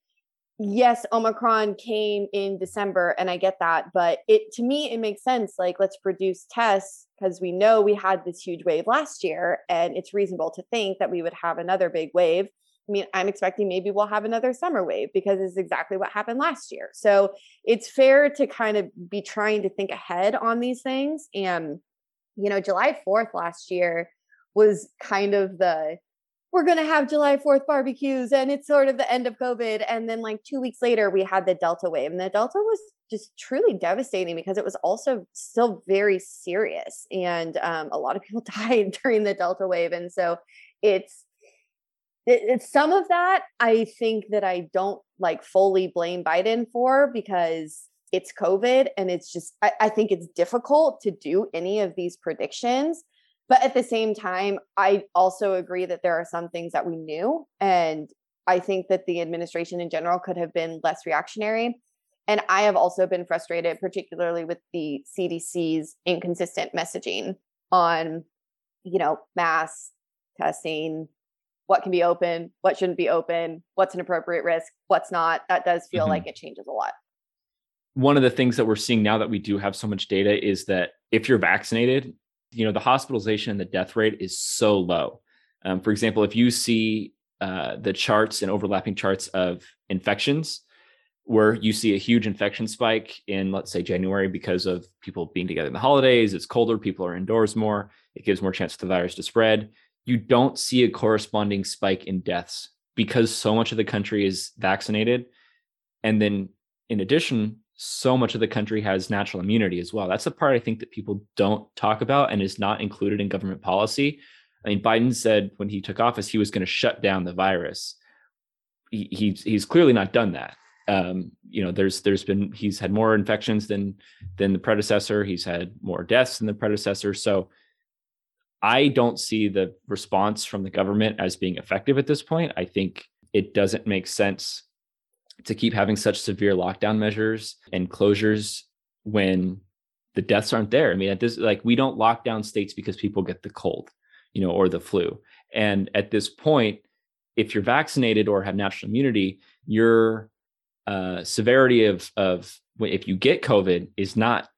Speaker 1: yes omicron came in december and i get that but it to me it makes sense like let's produce tests because we know we had this huge wave last year and it's reasonable to think that we would have another big wave. I mean i'm expecting maybe we'll have another summer wave because it's exactly what happened last year. So it's fair to kind of be trying to think ahead on these things and you know july 4th last year was kind of the we're going to have July 4th barbecues and it's sort of the end of COVID. And then, like, two weeks later, we had the Delta wave. And the Delta was just truly devastating because it was also still very serious. And um, a lot of people died during the Delta wave. And so it's, it, it's some of that I think that I don't like fully blame Biden for because it's COVID and it's just, I, I think it's difficult to do any of these predictions but at the same time, I also agree that there are some things that we knew. And I think that the administration in general could have been less reactionary. And I have also been frustrated, particularly with the CDC's inconsistent messaging on, you know, mass testing, what can be open, what shouldn't be open, what's an appropriate risk, what's not. That does feel mm-hmm. like it changes a lot.
Speaker 4: One of the things that we're seeing now that we do have so much data is that if you're vaccinated, you know the hospitalization and the death rate is so low um, for example if you see uh, the charts and overlapping charts of infections where you see a huge infection spike in let's say january because of people being together in the holidays it's colder people are indoors more it gives more chance for the virus to spread you don't see a corresponding spike in deaths because so much of the country is vaccinated. And then in addition, so much of the country has natural immunity as well. That's the part I think that people don't talk about and is not included in government policy. I mean, Biden said when he took office he was going to shut down the virus. He, he's he's clearly not done that. Um, you know, there's there's been he's had more infections than than the predecessor. He's had more deaths than the predecessor. So I don't see the response from the government as being effective at this point. I think it doesn't make sense to keep having such severe lockdown measures and closures when the deaths aren't there. I mean, at this like we don't lock down states because people get the cold, you know, or the flu. And at this point, if you're vaccinated or have natural immunity, your uh, severity of of if you get COVID is not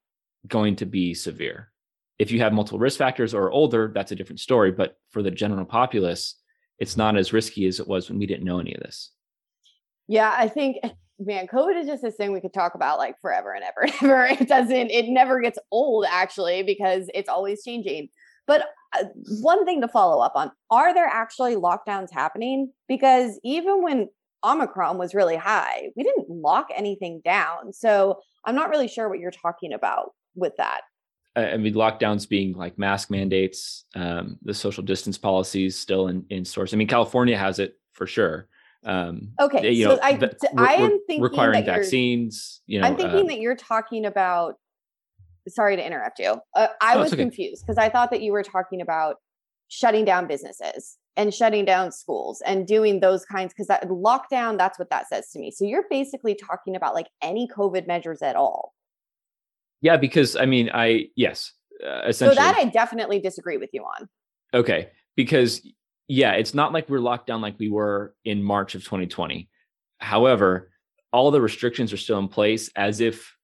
Speaker 4: going to be severe. If you have multiple risk factors or older, that's a different story. But for the general populace, it's not as risky as it was when we didn't know any of this.
Speaker 1: Yeah, I think man, COVID is just this thing we could talk about like forever and ever and ever. It doesn't, it never gets old actually because it's always changing. But uh, one thing to follow up on are there actually lockdowns happening? Because even when Omicron was really high, we didn't lock anything down. So I'm not really sure what you're talking about with that.
Speaker 4: I mean, lockdowns being like mask mandates, um, the social distance policies still in, in source. I mean, California has it for sure.
Speaker 1: Um, okay, you so know, I, the, I am thinking
Speaker 4: requiring vaccines. You know,
Speaker 1: I'm thinking uh, that you're talking about. Sorry to interrupt you. Uh, I was okay. confused because I thought that you were talking about shutting down businesses and shutting down schools and doing those kinds because that lockdown. That's what that says to me. So you're basically talking about like any COVID measures at all.
Speaker 4: Yeah, because I mean, I yes, uh, essentially.
Speaker 1: So that I definitely disagree with you on.
Speaker 4: Okay, because yeah, it's not like we're locked down like we were in March of 2020. However, all the restrictions are still in place as if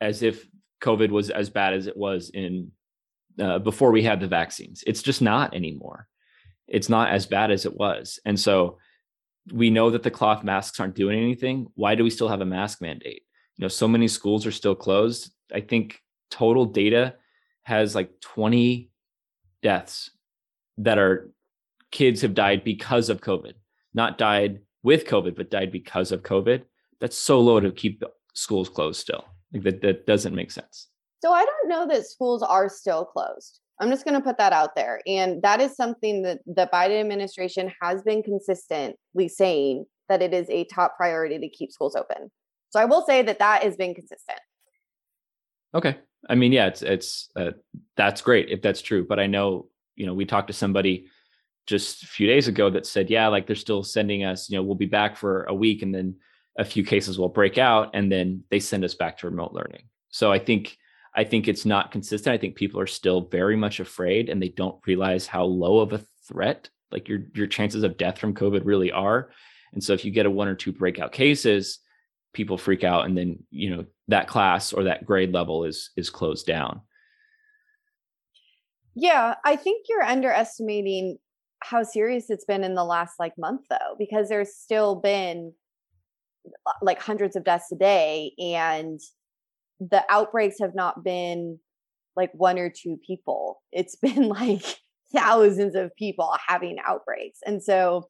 Speaker 4: as if COVID was as bad as it was in uh, before we had the vaccines. It's just not anymore. It's not as bad as it was, and so we know that the cloth masks aren't doing anything. Why do we still have a mask mandate? You know, so many schools are still closed. I think total data has like 20 deaths that are kids have died because of COVID, not died with COVID, but died because of COVID. That's so low to keep schools closed still. Like that, that doesn't make sense.
Speaker 1: So I don't know that schools are still closed. I'm just going to put that out there. And that is something that the Biden administration has been consistently saying that it is a top priority to keep schools open. So I will say that that has been consistent.
Speaker 4: Okay. I mean, yeah, it's it's uh, that's great if that's true. But I know, you know, we talked to somebody just a few days ago that said, yeah, like they're still sending us, you know, we'll be back for a week, and then a few cases will break out, and then they send us back to remote learning. So I think I think it's not consistent. I think people are still very much afraid, and they don't realize how low of a threat like your your chances of death from COVID really are. And so if you get a one or two breakout cases, people freak out and then you know that class or that grade level is is closed down
Speaker 1: yeah i think you're underestimating how serious it's been in the last like month though because there's still been uh, like hundreds of deaths a day and the outbreaks have not been like one or two people it's been like thousands of people having outbreaks and so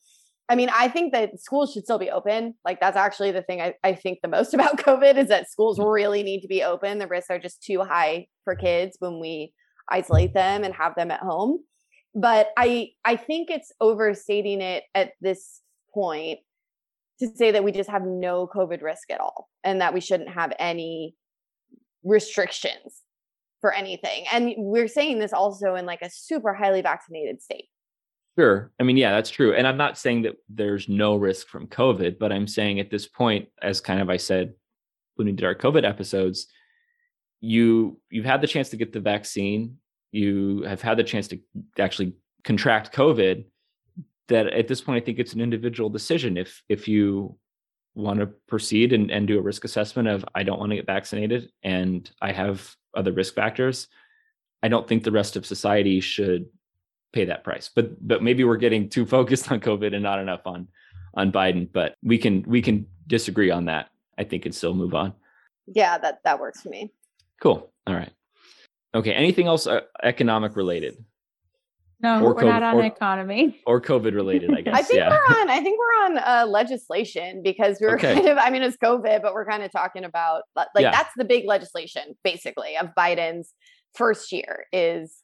Speaker 1: I mean, I think that schools should still be open. Like that's actually the thing I, I think the most about COVID is that schools mm. really need to be open. The risks are just too high for kids when we isolate them and have them at home. But I I think it's overstating it at this point to say that we just have no COVID risk at all and that we shouldn't have any restrictions for anything. And we're saying this also in like a super highly vaccinated state.
Speaker 4: Sure. I mean, yeah, that's true. And I'm not saying that there's no risk from COVID, but I'm saying at this point, as kind of I said when we did our COVID episodes, you you've had the chance to get the vaccine, you have had the chance to actually contract COVID. That at this point, I think it's an individual decision. If if you want to proceed and, and do a risk assessment of I don't want to get vaccinated and I have other risk factors, I don't think the rest of society should pay that price. But but maybe we're getting too focused on COVID and not enough on on Biden. But we can we can disagree on that. I think and still move on.
Speaker 1: Yeah, that that works for me.
Speaker 4: Cool. All right. Okay. Anything else uh, economic related?
Speaker 2: No,
Speaker 4: Or
Speaker 2: we're
Speaker 4: co-
Speaker 2: not on
Speaker 4: or-
Speaker 2: economy.
Speaker 4: or COVID related, I guess.
Speaker 1: I think
Speaker 4: yeah.
Speaker 1: we're on. I think we're on uh, legislation because we were
Speaker 4: Okay.
Speaker 1: kind of. I mean, it's COVID, but we're kind of talking about like
Speaker 4: Yeah.
Speaker 1: that's the big legislation, basically, of Biden's first year is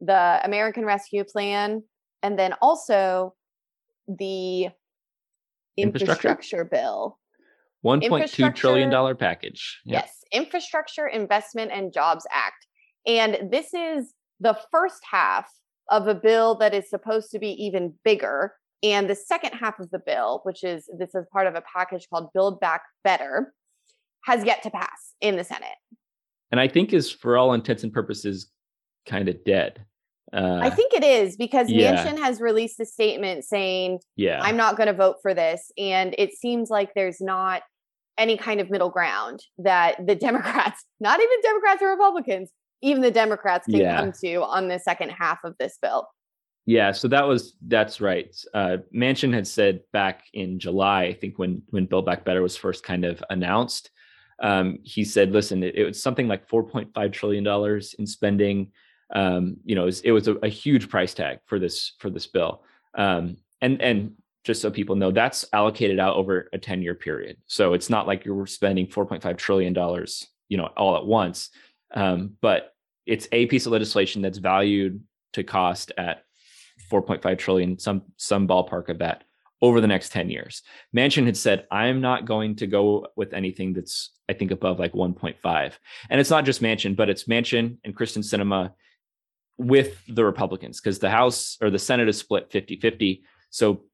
Speaker 1: the American Rescue Plan, and then also the
Speaker 4: Infrastructure?
Speaker 1: infrastructure bill.
Speaker 4: One point two trillion dollar package. Yeah.
Speaker 1: Yes, Infrastructure Investment and Jobs Act. And this is the first half of a bill that is supposed to be even bigger. And the second half of the bill, which is this is part of a package called Build Back Better, has yet to pass in the Senate.
Speaker 4: And I think is for all intents and purposes kind of dead. Uh,
Speaker 1: I think it is because
Speaker 4: yeah.
Speaker 1: Manchin has released a statement saying,
Speaker 4: yeah.
Speaker 1: I'm not going to vote for this. And it seems like there's not any kind of middle ground that the Democrats, not even Democrats or Republicans, even the Democrats can
Speaker 4: Yeah.
Speaker 1: come to on the second half of this bill.
Speaker 4: Yeah, so that was that's right. Uh, Manchin had said back in July, I think when when Build Back Better was first kind of announced, um, he said, "Listen, it, it was something like 4.5 trillion dollars in spending. Um, you know, it was, it was a, a huge price tag for this for this bill. Um, and and just so people know, that's allocated out over a 10 year period. So it's not like you're spending 4.5 trillion dollars, you know, all at once. Um, but it's a piece of legislation that's valued to cost at 4.5 trillion, some some ballpark of that over the next 10 years. Manchin had said, I'm not going to go with anything that's I think above like 1.5. And it's not just Manchin, but it's Manchin and Kyrsten Sinema with the Republicans because the House or the Senate is split 50-50. So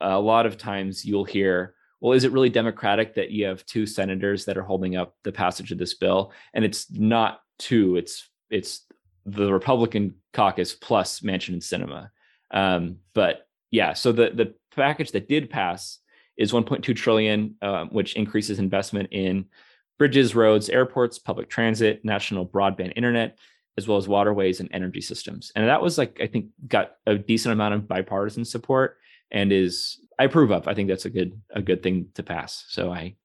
Speaker 4: a lot of times you'll hear, well, is it really democratic that you have two senators that are holding up the passage of this bill? And it's not two, it's it's the Republican caucus plus Manchin and Sinema. Um, but yeah, so the the package that did pass is 1.2 trillion, um, which increases investment in bridges, roads, airports, public transit, national broadband internet, as well as waterways and energy systems. And that was like I think got a decent amount of bipartisan support and is I approve of. I think that's a good a good thing to pass. So I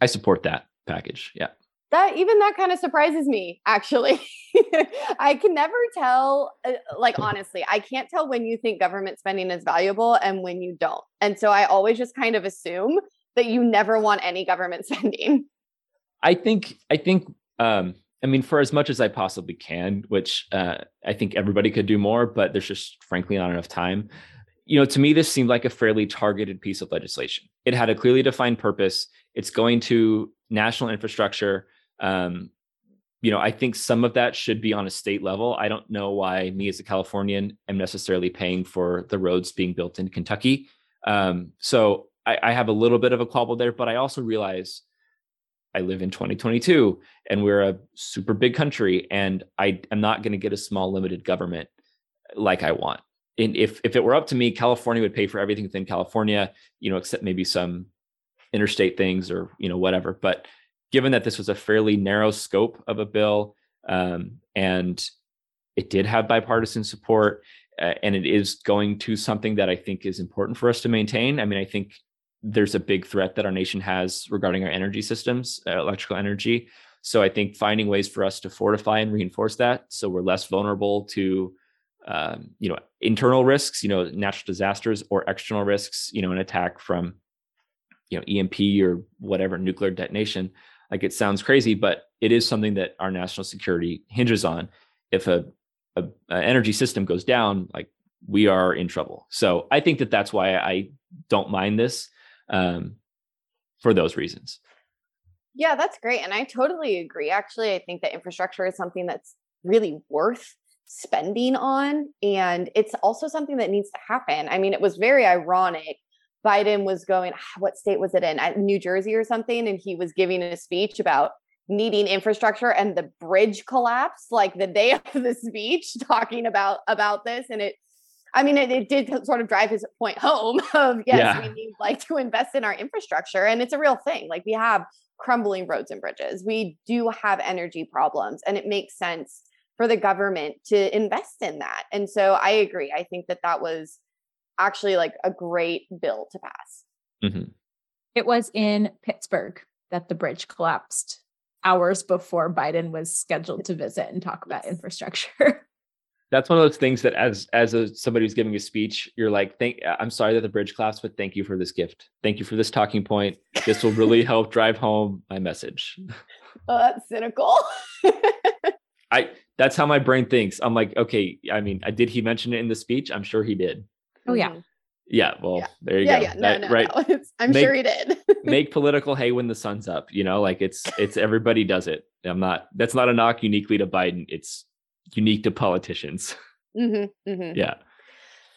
Speaker 4: I support that package. Yeah.
Speaker 1: That even that kind of surprises me, actually. I can never tell, uh, like, honestly, I can't tell when you think government spending is valuable and when you don't. And so I always just kind of assume that you never want any government spending.
Speaker 4: I think I think um I mean for as much as I possibly can, which uh I think everybody could do more, but there's just frankly not enough time. You know, to me this seemed like a fairly targeted piece of legislation. It had a clearly defined purpose. It's going to national infrastructure. Um you know, I think some of that should be on a state level. I don't know why me as a Californian am necessarily paying for the roads being built in Kentucky. Um, so I, I have a little bit of a quabble there, but I also realize I live in 2022 and we're a super big country and I am not going to get a small limited government like I want. And if if it were up to me, California would pay for everything within California, you know, except maybe some interstate things or you know whatever. But given that this was a fairly narrow scope of a bill um, and it did have bipartisan support uh, and it is going to something that I think is important for us to maintain. I mean, I think there's a big threat that our nation has regarding our energy systems, uh, electrical energy. So I think finding ways for us to fortify and reinforce that, so we're less vulnerable to, um, you know, internal risks, you know, natural disasters or external risks, you know, an attack from, you know, EMP or whatever nuclear detonation. Like it sounds crazy, but it is something that our national security hinges on. If a, a, a energy system goes down, like we are in trouble. So I think that that's why I don't mind this um, for those reasons.
Speaker 1: Yeah, that's great. And I totally agree. Actually, I think that infrastructure is something that's really worth spending on. And it's also something that needs to happen. I mean, it was very ironic. Biden was going, ah, what state was it in? New Jersey or something. And he was giving a speech about needing infrastructure and the bridge collapsed like the day of the speech talking about about this and it i mean it, it did sort of drive his point home of yes
Speaker 4: Yeah.
Speaker 1: we need like to invest in our infrastructure and it's a real thing like we have crumbling roads and bridges we do have energy problems and it makes sense for the government to invest in that and so i agree i think that that was actually like a great bill to pass.
Speaker 4: Hmm
Speaker 2: It was in Pittsburgh that the bridge collapsed hours before Biden was scheduled to visit and talk about
Speaker 1: Yes.
Speaker 2: infrastructure.
Speaker 4: that's one of those things that as as a somebody who's giving a speech you're like thank i'm sorry that the bridge collapsed but thank you for this gift. Thank you for this talking point. This will really help drive home my message.
Speaker 1: Oh that's cynical.
Speaker 4: I that's how my brain thinks. I'm like okay i mean did he mention it in the speech? I'm sure he did
Speaker 2: oh yeah
Speaker 1: Mhm.
Speaker 4: yeah well
Speaker 1: Yeah.
Speaker 4: there you
Speaker 1: yeah
Speaker 4: go
Speaker 1: yeah no
Speaker 4: That-
Speaker 1: no,
Speaker 4: right
Speaker 1: no. It's- i'm
Speaker 4: Make-
Speaker 1: sure he did
Speaker 4: make political hay when the sun's up you know like it's it's everybody does it i'm not that's not a knock uniquely to biden it's unique to politicians
Speaker 1: Mhm, mhm.
Speaker 4: yeah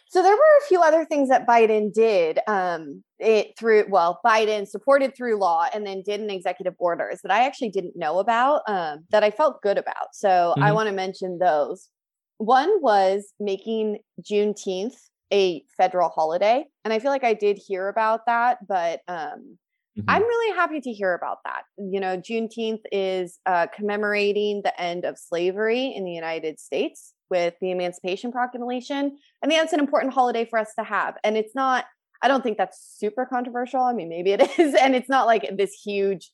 Speaker 1: So there were a few other things that Biden did um, it through well, Biden supported through law and then did an executive orders that I actually didn't know about um, that I felt good about. So I
Speaker 4: Mhm.
Speaker 1: want to mention those. One was making Juneteenth a federal holiday, and I feel like I did hear about that, but um,
Speaker 4: Mhm.
Speaker 1: I'm really happy to hear about that. You know, Juneteenth is uh, commemorating the end of slavery in the United States with the Emancipation Proclamation. I think that's an important holiday for us to have. And it's not, I don't think that's super controversial. I mean, maybe it is. And it's not like this huge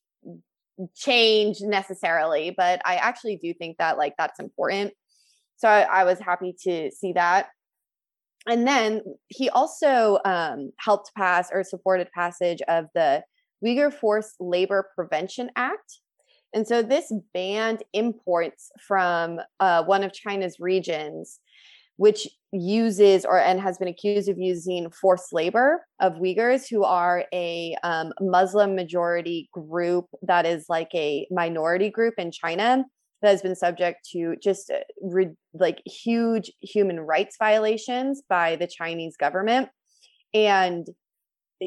Speaker 1: change necessarily, but I actually do think that like that's important. So I, I was happy to see that. And then he also um, helped pass or supported passage of the Uyghur Forced Labor Prevention Act. And so this banned imports from uh, one of China's regions, which uses or and has been accused of using forced labor of Uyghurs, who are a um, Muslim majority group that is like a minority group in China that has been subject to just uh, re- like huge human rights violations by the Chinese government. And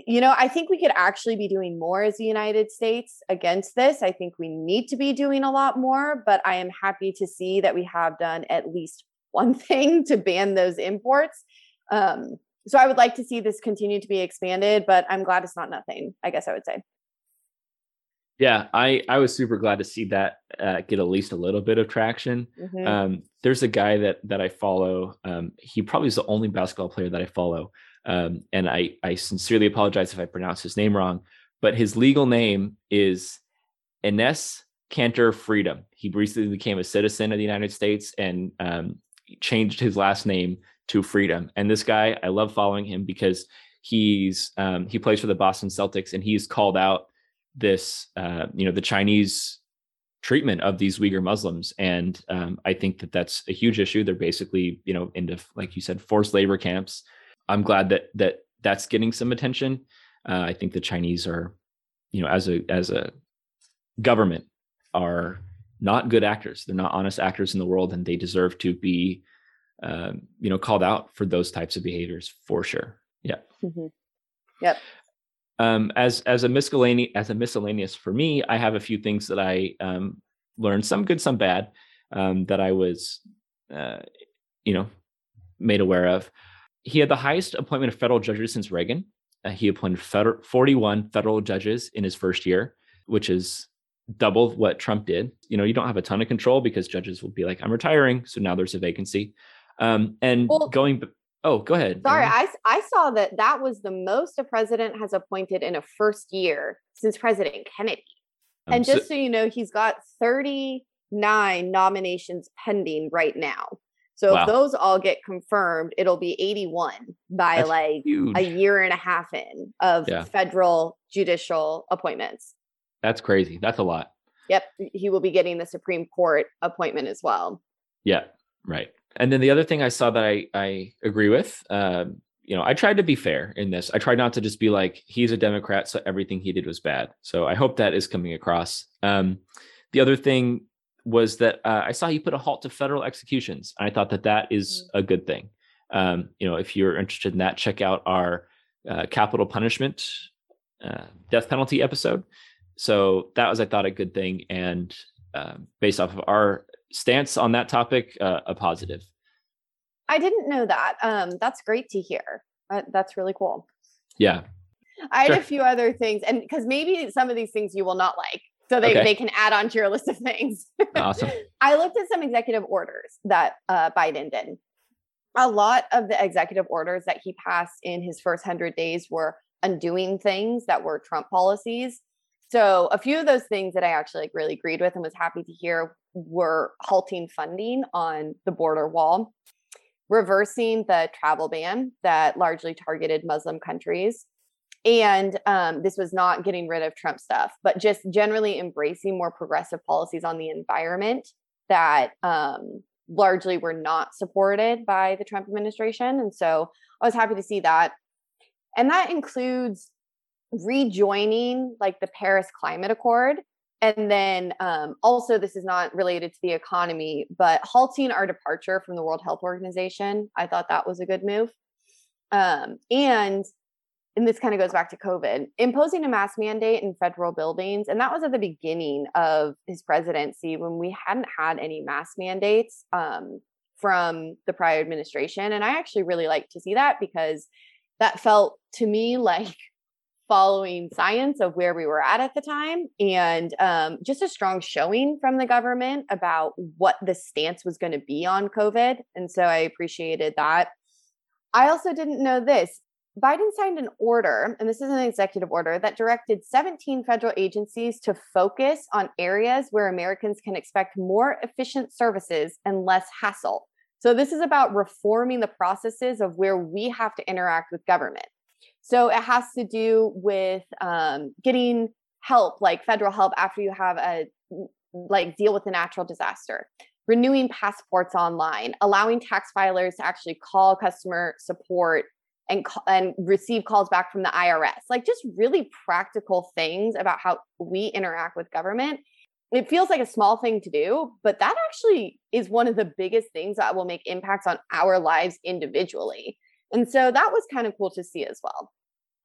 Speaker 1: you know, I think we could actually be doing more as the United States against this. I think we need to be doing a lot more, but I am happy to see that we have done at least one thing to ban those imports. Um, so I would like to see this continue to be expanded, but I'm glad it's not nothing, I guess I would say.
Speaker 4: Yeah i i was super glad to see that uh, get at least a little bit of traction
Speaker 1: Mhm.
Speaker 4: um, there's a guy that that I follow. Um, he probably is the only basketball player that I follow, um, and I I sincerely apologize if I pronounce his name wrong. But his legal name is Enes Kanter Freedom. He recently became a citizen of the United States and um, changed his last name to Freedom. And this guy, I love following him because he's um, he plays for the Boston Celtics, and he's called out this uh, you know the Chinese treatment of these Uyghur Muslims. And um, I think that that's a huge issue. They're basically, you know, into like you said, forced labor camps. I'm glad that that that's getting some attention. Uh, I think the Chinese are, you know, as a as a government, are not good actors. They're not honest actors in the world, and they deserve to be, um, you know, called out for those types of behaviors for sure. Yeah.
Speaker 1: Mhm. Yep.
Speaker 4: Um, as as a miscellaneous as a miscellaneous for me, I have a few things that I um, learned, some good, some bad, um, that I was, uh, you know, made aware of. He had the highest appointment of federal judges since Reagan. Uh, he appointed feder- 41 federal judges in his first year, which is double what Trump did. You know, you don't have a ton of control because judges will be like, "I'm retiring," so now there's a vacancy. Um, and
Speaker 1: Well-
Speaker 4: going, oh, go ahead.
Speaker 1: Sorry, I, I, saw that that was the most a president has appointed in a first year since President Kennedy.
Speaker 4: Um,
Speaker 1: and
Speaker 4: so-
Speaker 1: just so you know, he's got 39 nominations pending right now. So
Speaker 4: Wow.
Speaker 1: if those all get confirmed, it'll be 81 by
Speaker 4: That's
Speaker 1: like
Speaker 4: huge.
Speaker 1: a year and a half in of
Speaker 4: Yeah.
Speaker 1: federal judicial appointments.
Speaker 4: That's crazy. That's a lot.
Speaker 1: Yep, he will be getting the Supreme Court appointment as well.
Speaker 4: Yeah, right. And then the other thing I saw that I I agree with, um, you know, I tried to be fair in this. I tried not to just be like he's a Democrat, so everything he did was bad. So I hope that is coming across. Um, the other thing was that uh, I saw he put a halt to federal executions, and I thought that that is a good thing. Um, you know, if you're interested in that, check out our uh, capital punishment uh, death penalty episode. So that was, I thought, a good thing, and uh, based off of our stance on that topic, uh, a positive.
Speaker 1: I didn't know that. Um, that's great to hear. Uh, that's really cool.
Speaker 4: Yeah,
Speaker 1: I had a few other things, and because maybe some of these things you will not like, so they,
Speaker 4: Okay.
Speaker 1: they can add on to your list of things.
Speaker 4: awesome.
Speaker 1: I looked at some executive orders that uh, Biden did. A lot of the executive orders that he passed in his first 100 days were undoing things that were Trump policies. So a few of those things that I actually like really agreed with and was happy to hear were halting funding on the border wall. reversing the travel ban that largely targeted Muslim countries. And um, this was not getting rid of Trump stuff, but just generally embracing more progressive policies on the environment that um, largely were not supported by the Trump administration. And so I was happy to see that. And that includes rejoining like the Paris Climate Accord. And then um, also, this is not related to the economy, but halting our departure from the World Health Organization. I thought that was a good move. Um, and and this kind of goes back to COVID, imposing a mask mandate in federal buildings. And that was at the beginning of his presidency when we hadn't had any mask mandates um, from the prior administration. And I actually really like to see that because that felt to me like following science of where we were at at the time and um, just a strong showing from the government about what the stance was going to be on COVID. And so I appreciated that. I also didn't know this. Biden signed an order, and this is an executive order that directed 17 federal agencies to focus on areas where Americans can expect more efficient services and less hassle. So, this is about reforming the processes of where we have to interact with government. So it has to do with um, getting help, like federal help, after you have a like deal with a natural disaster, renewing passports online, allowing tax filers to actually call customer support and and receive calls back from the IRS. Like just really practical things about how we interact with government. It feels like a small thing to do, but that actually is one of the biggest things that will make impacts on our lives individually. And so that was kind of cool to see as well.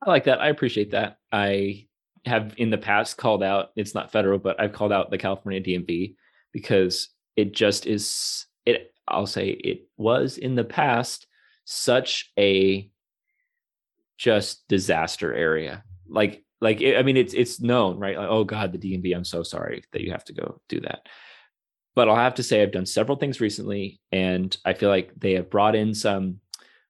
Speaker 4: I like that. I appreciate that. I have in the past called out, it's not federal, but I've called out the California DMV because it just is it I'll say it was in the past such a just disaster area. Like like I mean it's it's known, right? Like, oh god, the DMV, I'm so sorry that you have to go do that. But I'll have to say I've done several things recently and I feel like they have brought in some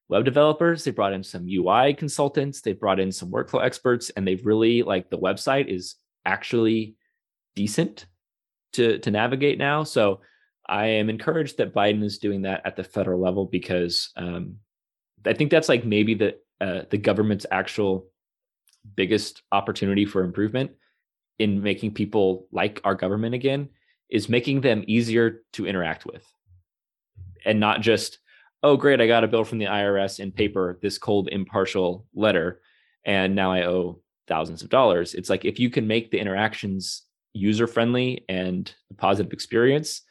Speaker 4: web developers they brought in some ui consultants they brought in some workflow experts and they've really like the website is actually decent to to navigate now. So i am encouraged that biden is doing that at the federal level because um, i think that's like maybe the uh, the government's actual biggest opportunity for improvement in making people like our government again is making them easier to interact with and not just oh great i got a bill from the irs in paper this cold impartial letter and now i owe thousands of dollars it's like if you can make the interactions user friendly and a positive experience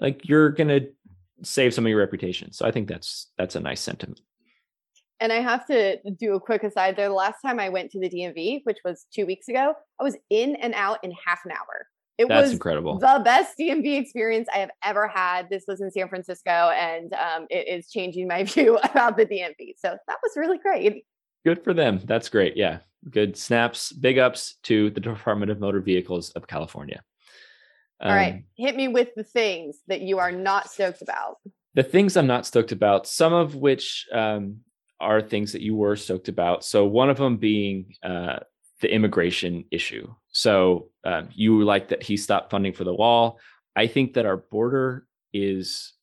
Speaker 4: like you're going to save some of your reputation so i think that's that's a nice sentiment
Speaker 1: and I have to do a quick aside there. The last time I went to the DMV, which was two weeks ago, I was in and out in half an hour. It
Speaker 4: That's
Speaker 1: was
Speaker 4: incredible.
Speaker 1: The best DMV experience I have ever had. This was in San Francisco, and um, it is changing my view about the DMV. So that was really great.
Speaker 4: Good for them. That's great. Yeah. Good snaps. Big ups to the Department of Motor Vehicles of California.
Speaker 1: Um, All right. Um, Hit me with the things that you are not stoked about.
Speaker 4: The things I'm not stoked about, some of which um, are things that you were stoked about. So, one of them being uh, the immigration issue. So um, you like that he stopped funding for the wall. I think that our border is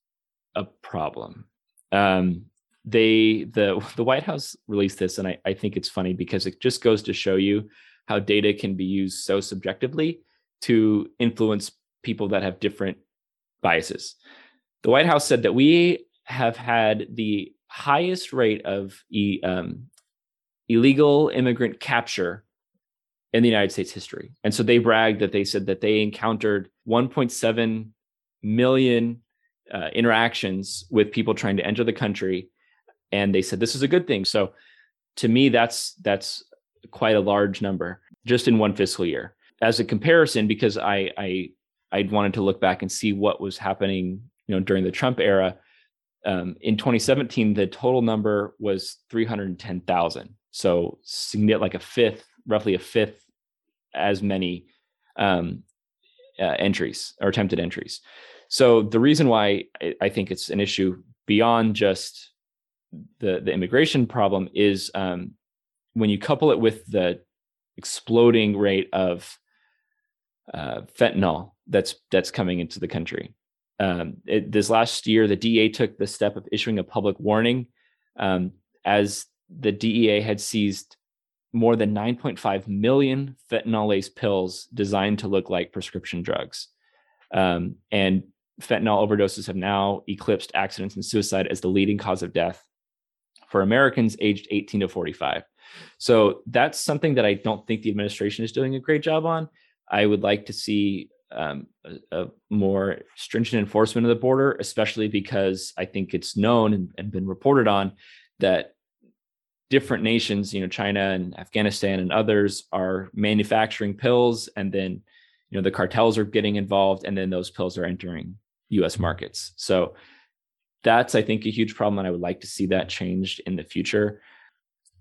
Speaker 4: a problem. Um, they the the White House released this, and I, I think it's funny because it just goes to show you how data can be used so subjectively to influence people that have different biases. The White House said that we have had the highest rate of e, um, illegal immigrant capture in the United States history. And so they bragged that they said that they encountered 1.7 million uh, interactions with people trying to enter the country, and they said this is a good thing. So to me, that's that's quite a large number just in one fiscal year. As a comparison, because I I I wanted to look back and see what was happening, you know, during the Trump era. Um, in 2017, the total number was 310,000. So like a fifth, roughly a fifth as many um, uh, entries or attempted entries. So the reason why I think it's an issue beyond just the the immigration problem is um, when you couple it with the exploding rate of uh, fentanyl that's that's coming into the country. um, it, this last year, the DEA took the step of issuing a public warning um, as the DEA had seized more than 9.5 million fentanyl laced pills designed to look like prescription drugs. Um, and fentanyl overdoses have now eclipsed accidents and suicide as the leading cause of death for Americans aged 18 to 45. So that's something that I don't think the administration is doing a great job on. I would like to see um, a, a, more stringent enforcement of the border, especially because I think it's known and, and been reported on that different nations, you know, China and Afghanistan and others are manufacturing pills and then, you know, the cartels are getting involved and then those pills are entering US markets. So that's, I think, a huge problem. And I would like to see that changed in the future.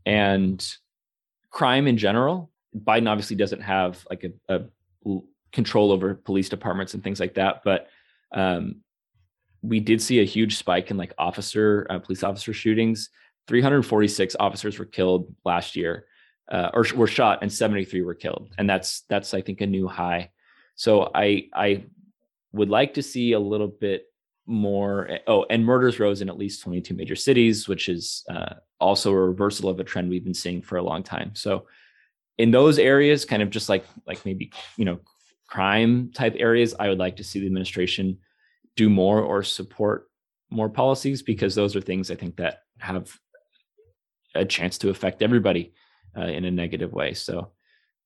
Speaker 4: And crime in general, Biden obviously doesn't have like a, a control over police departments and things like that. But um, we did see a huge spike in like officer, uh, police officer shootings. 346 officers were killed last year, uh, or were shot, and 73 were killed, and that's that's I think a new high. So I I would like to see a little bit more. Eh, oh, and murders rose in at least 22 major cities, which is uh, also a reversal of a trend we've been seeing for a long time. So in those areas, kind of just like like maybe you know crime type areas, I would like to see the administration do more or support more policies because those are things I think that have a chance to affect everybody uh, in a negative way. So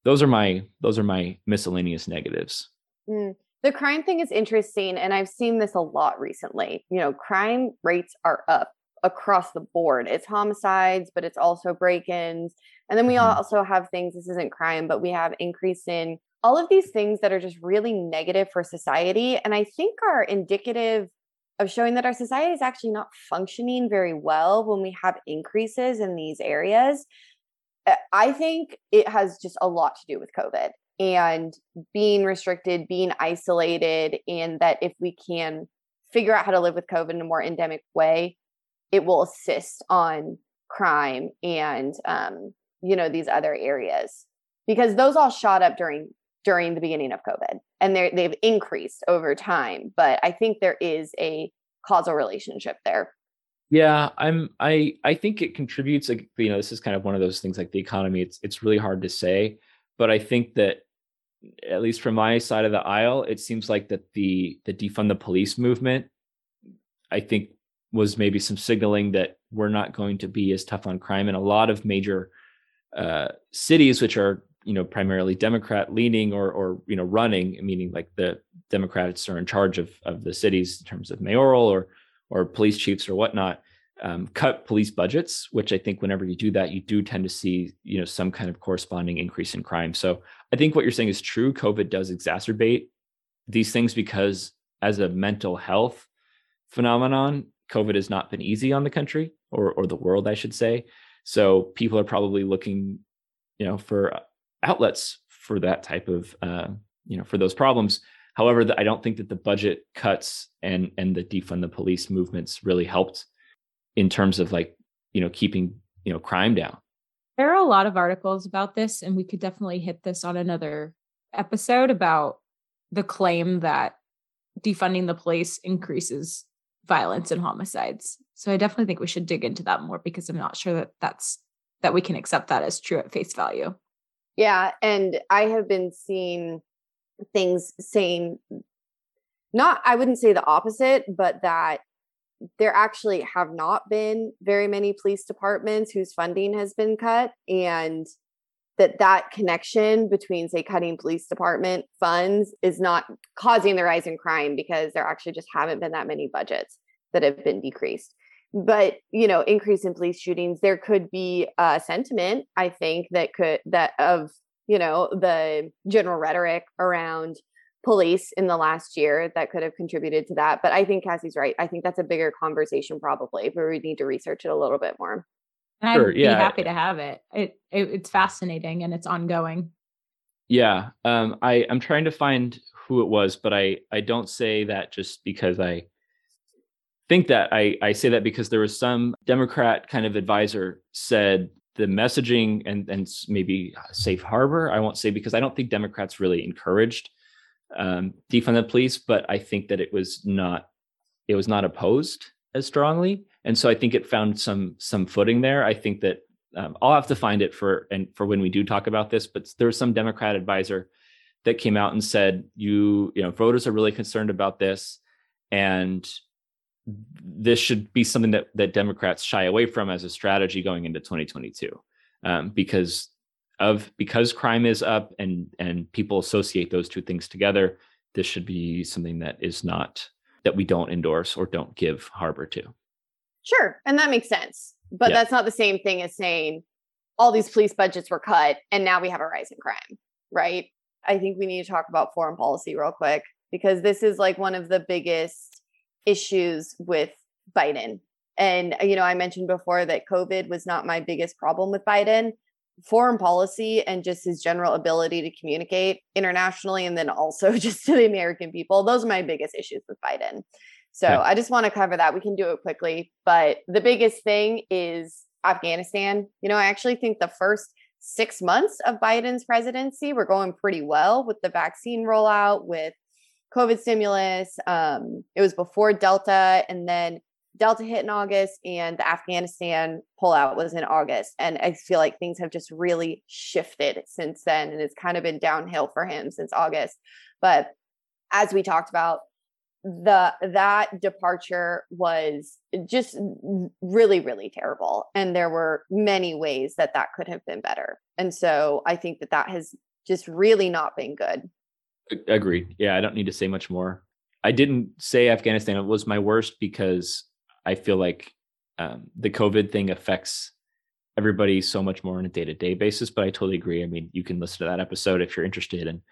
Speaker 4: those are my those are my miscellaneous negatives.
Speaker 1: Mm. The crime thing is interesting, and I've seen this a lot recently. You know, crime rates are up across the board. It's homicides, but it's also break-ins, and then we mm-hmm. also have things. This isn't crime, but we have increase in all of these things that are just really negative for society, and I think are indicative of showing that our society is actually not functioning very well when we have increases in these areas. Uh, I think it has just a lot to do with COVID and being restricted, being isolated, and that if we can figure out how to live with COVID in a more endemic way, it will assist on crime and um, you know these other areas because those all shot up during during the beginning of COVID and they they've increased over time. But I think there is a causal relationship there.
Speaker 4: Yeah, I'm I I think it contributes like you know this is kind of one of those things like the economy it's it's really hard to say but I think that at least from my side of the aisle, it seems like that the the defund the police movement, I think, was maybe some signaling that we're not going to be as tough on crime in a lot of major uh, cities, which are you know primarily Democrat leaning or or you know running, meaning like the Democrats are in charge of of the cities in terms of mayoral or or police chiefs or whatnot um, cut police budgets, which I think whenever you do that, you do tend to see you know some kind of corresponding increase in crime. So I think what you're saying is true. COVID does exacerbate these things because as a mental health phenomenon, COVID has not been easy on the country or or the world, I should say. So people are probably looking, you know, for outlets for that type of uh, you know for those problems. However, the, I don't think that the budget cuts and and the defund the police movements really helped in terms of like you know keeping you know crime down.
Speaker 2: There are a lot of articles about this and we could definitely hit this on another episode about the claim that defunding the police increases violence and homicides. So i definitely think we should dig into that more because i'm not sure that that's that we can accept that as true at face value
Speaker 1: yeah and i have been seeing things saying not i wouldn't say the opposite but that there actually have not been very many police departments whose funding has been cut and that that connection between say cutting police department funds is not causing the rise in crime because there actually just haven't been that many budgets that have been decreased but you know increase in police shootings there could be a sentiment i think that could that of you know the general rhetoric around police in the last year that could have contributed to that. But I think Cassie's right. I think that's a bigger conversation probably, but we need to research it a little bit more.
Speaker 2: And sure, I'd yeah. be happy to have it. It, it. It's fascinating and it's ongoing.
Speaker 4: Yeah. Um, I, I'm trying to find who it was, but I, I don't say that just because I think that I, I say that because there was some Democrat kind of advisor said the messaging and, and maybe safe harbor, I won't say because I don't think Democrats really encouraged um, defund the police, but I think that it was not it was not opposed as strongly, and so I think it found some some footing there. I think that um, I'll have to find it for and for when we do talk about this, but there was some Democrat advisor that came out and said you you know voters are really concerned about this, and this should be something that that Democrats shy away from as a strategy going into 2022, um, because of because crime is up and and people associate those two things together. This should be something that is not that we don't endorse or don't give harbor to.
Speaker 1: Sure, and that makes sense, but yeah. that's not the same thing as saying all these police budgets were cut and now we have a rise in crime, right? I think we need to talk about foreign policy real quick because this is like one of the biggest issues with Biden. And, you know, I mentioned before that COVID was not my biggest problem with Biden. Foreign policy and just his general ability to communicate internationally and then also just to the American people, those are my biggest issues with Biden. So yeah. I just want to cover that. We can do it quickly. But the biggest thing is Afghanistan. You know, I actually think the first six months of Biden's presidency were going pretty well with the vaccine rollout, with COVID stimulus. Um, it was before Delta, and then Delta hit in August, and the Afghanistan pullout was in August. And I feel like things have just really shifted since then, and it's kind of been downhill for him since August. But as we talked about, the that departure was just really really terrible and there were many ways that that could have been better and so i think that that has just really not been good
Speaker 4: Agreed. Yeah, I don't need to say much more. I didn't say Afghanistan was my worst because I feel like um, the COVID thing affects everybody so much more on a day to day basis. But I totally agree. I mean, you can listen to that episode if you're interested. And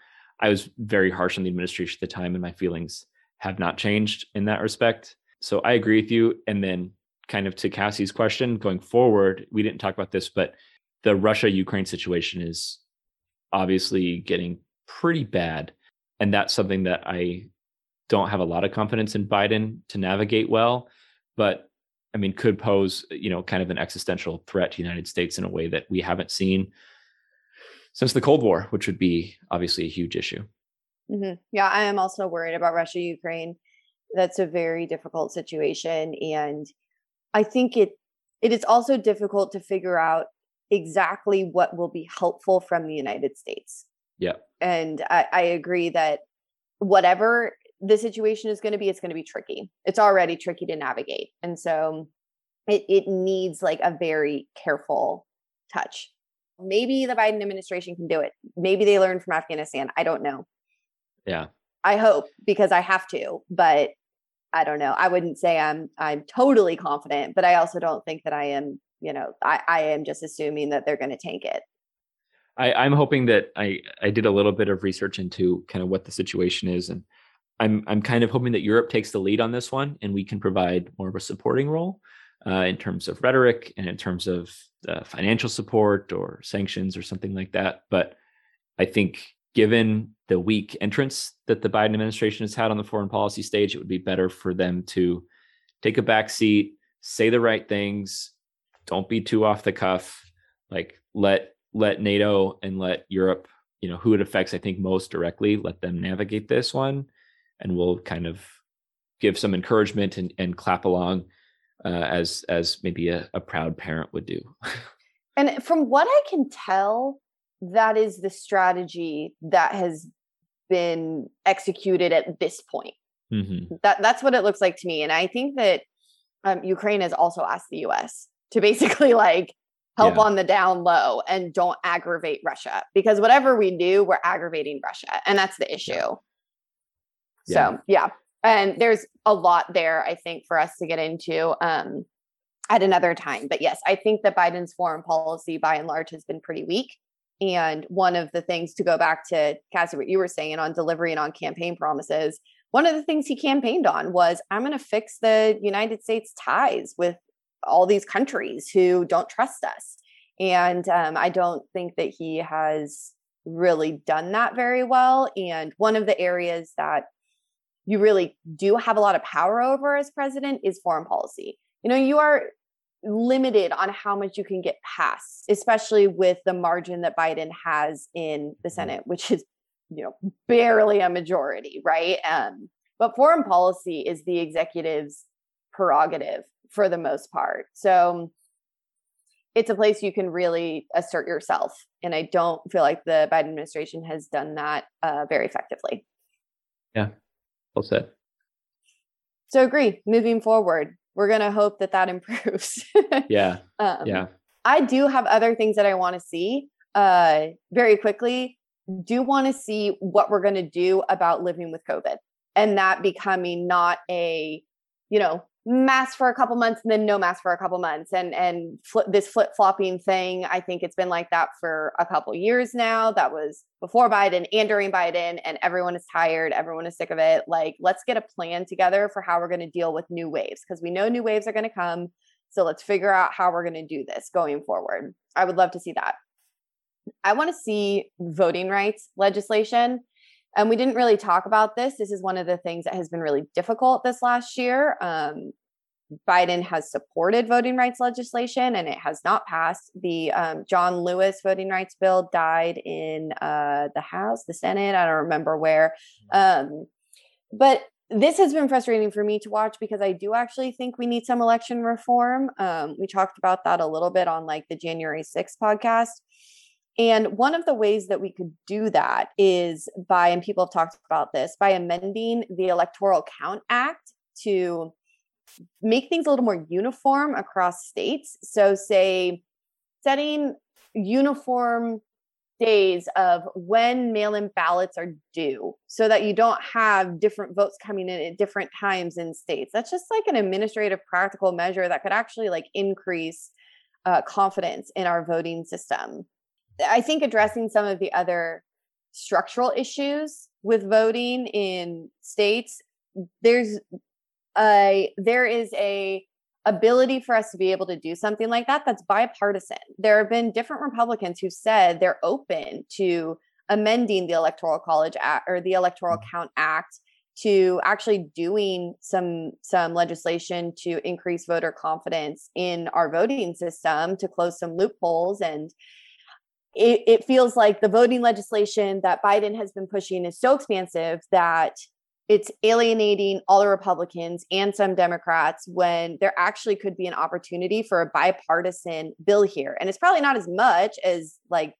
Speaker 4: I was very harsh on the administration at the time, and my feelings have not changed in that respect. So I agree with you. And then, kind of to Cassie's question, going forward, we didn't talk about this, but the Russia Ukraine situation is obviously getting pretty bad and that's something that I don't have a lot of confidence in Biden to navigate well, but I mean, could pose, you know, kind of an existential threat to the United States in a way that we haven't seen since the Cold War, which would be obviously a huge issue.
Speaker 1: Mm-hmm. Yeah, I am also worried about Russia, Ukraine. That's a very difficult situation, and I think it it is also difficult to figure out exactly what will be helpful from the United States.
Speaker 4: Yeah.
Speaker 1: And I, I agree that whatever the situation is going to be, it's going to be tricky. It's already tricky to navigate. And so it, it needs like a very careful touch. Maybe the Biden administration can do it. Maybe they learned from Afghanistan. I don't know.
Speaker 4: Yeah.
Speaker 1: I hope because I have to, but I don't know. I wouldn't say I'm I'm totally confident, but I also don't think that I am, you know, I, I am just assuming that they're gonna tank it.
Speaker 4: I, I'm hoping that I I did a little bit of research into kind of what the situation is, and I'm I'm kind of hoping that Europe takes the lead on this one, and we can provide more of a supporting role uh, in terms of rhetoric and in terms of uh, financial support or sanctions or something like that. But I think given the weak entrance that the Biden administration has had on the foreign policy stage, it would be better for them to take a back seat, say the right things, don't be too off the cuff, like let let NATO and let Europe, you know, who it affects, I think most directly, let them navigate this one, and we'll kind of give some encouragement and, and clap along uh, as as maybe a, a proud parent would do.
Speaker 1: and from what I can tell, that is the strategy that has been executed at this point. Mm-hmm. That that's what it looks like to me, and I think that um, Ukraine has also asked the U.S. to basically like help yeah. on the down low and don't aggravate Russia because whatever we do, we're aggravating Russia. And that's the issue. Yeah. So, yeah. And there's a lot there, I think, for us to get into um, at another time. But yes, I think that Biden's foreign policy by and large has been pretty weak. And one of the things to go back to Cassie, what you were saying on delivery and on campaign promises, one of the things he campaigned on was I'm going to fix the United States ties with all these countries who don't trust us. And um, I don't think that he has really done that very well. And one of the areas that you really do have a lot of power over as president is foreign policy. You know, you are limited on how much you can get passed, especially with the margin that Biden has in the mm-hmm. Senate, which is you know, barely a majority, right? Um, but foreign policy is the executive's prerogative for the most part. So it's a place you can really assert yourself. And I don't feel like the Biden administration has done that uh, very effectively.
Speaker 4: Yeah, well said.
Speaker 1: So agree. Moving forward, we're going to hope that that improves.
Speaker 4: yeah. Um, yeah.
Speaker 1: I do have other things that I want to see uh, very quickly. Do want to see what we're going to do about living with COVID and that becoming not a, you know, mask for a couple months and then no mask for a couple months. And and flip, this flip flopping thing i think it's been like that for a couple years now. That was before biden and during biden and everyone is tired. Everyone is sick of it. Like let's get a plan together for how we're going to deal with new waves because we know new waves are going to come. So let's figure out how we're going to do this going forward. I would love to see that. I want to see voting rights legislation and we didn't really talk about this. This is one of the things that has been really difficult this last year. Um, Biden has supported voting rights legislation and it has not passed. The um, John Lewis voting rights bill died in uh, the House, the Senate, I don't remember where. Mm. Um, but this has been frustrating for me to watch because I do actually think we need some election reform. Um, we talked about that a little bit on like the January 6th podcast. And one of the ways that we could do that is by, and people have talked about this, by amending the Electoral Count Act to make things a little more uniform across states. So, say, setting uniform days of when mail in ballots are due so that you don't have different votes coming in at different times in states. That's just like an administrative practical measure that could actually like increase uh, confidence in our voting system. I think addressing some of the other structural issues with voting in states, there's a there is a ability for us to be able to do something like that that's bipartisan. There have been different Republicans who said they're open to amending the Electoral College Act or the Electoral mm. Count Act to actually doing some some legislation to increase voter confidence in our voting system to close some loopholes and it, it feels like the voting legislation that Biden has been pushing is so expansive that it's alienating all the Republicans and some Democrats when there actually could be an opportunity for a bipartisan bill here. And it's probably not as much as like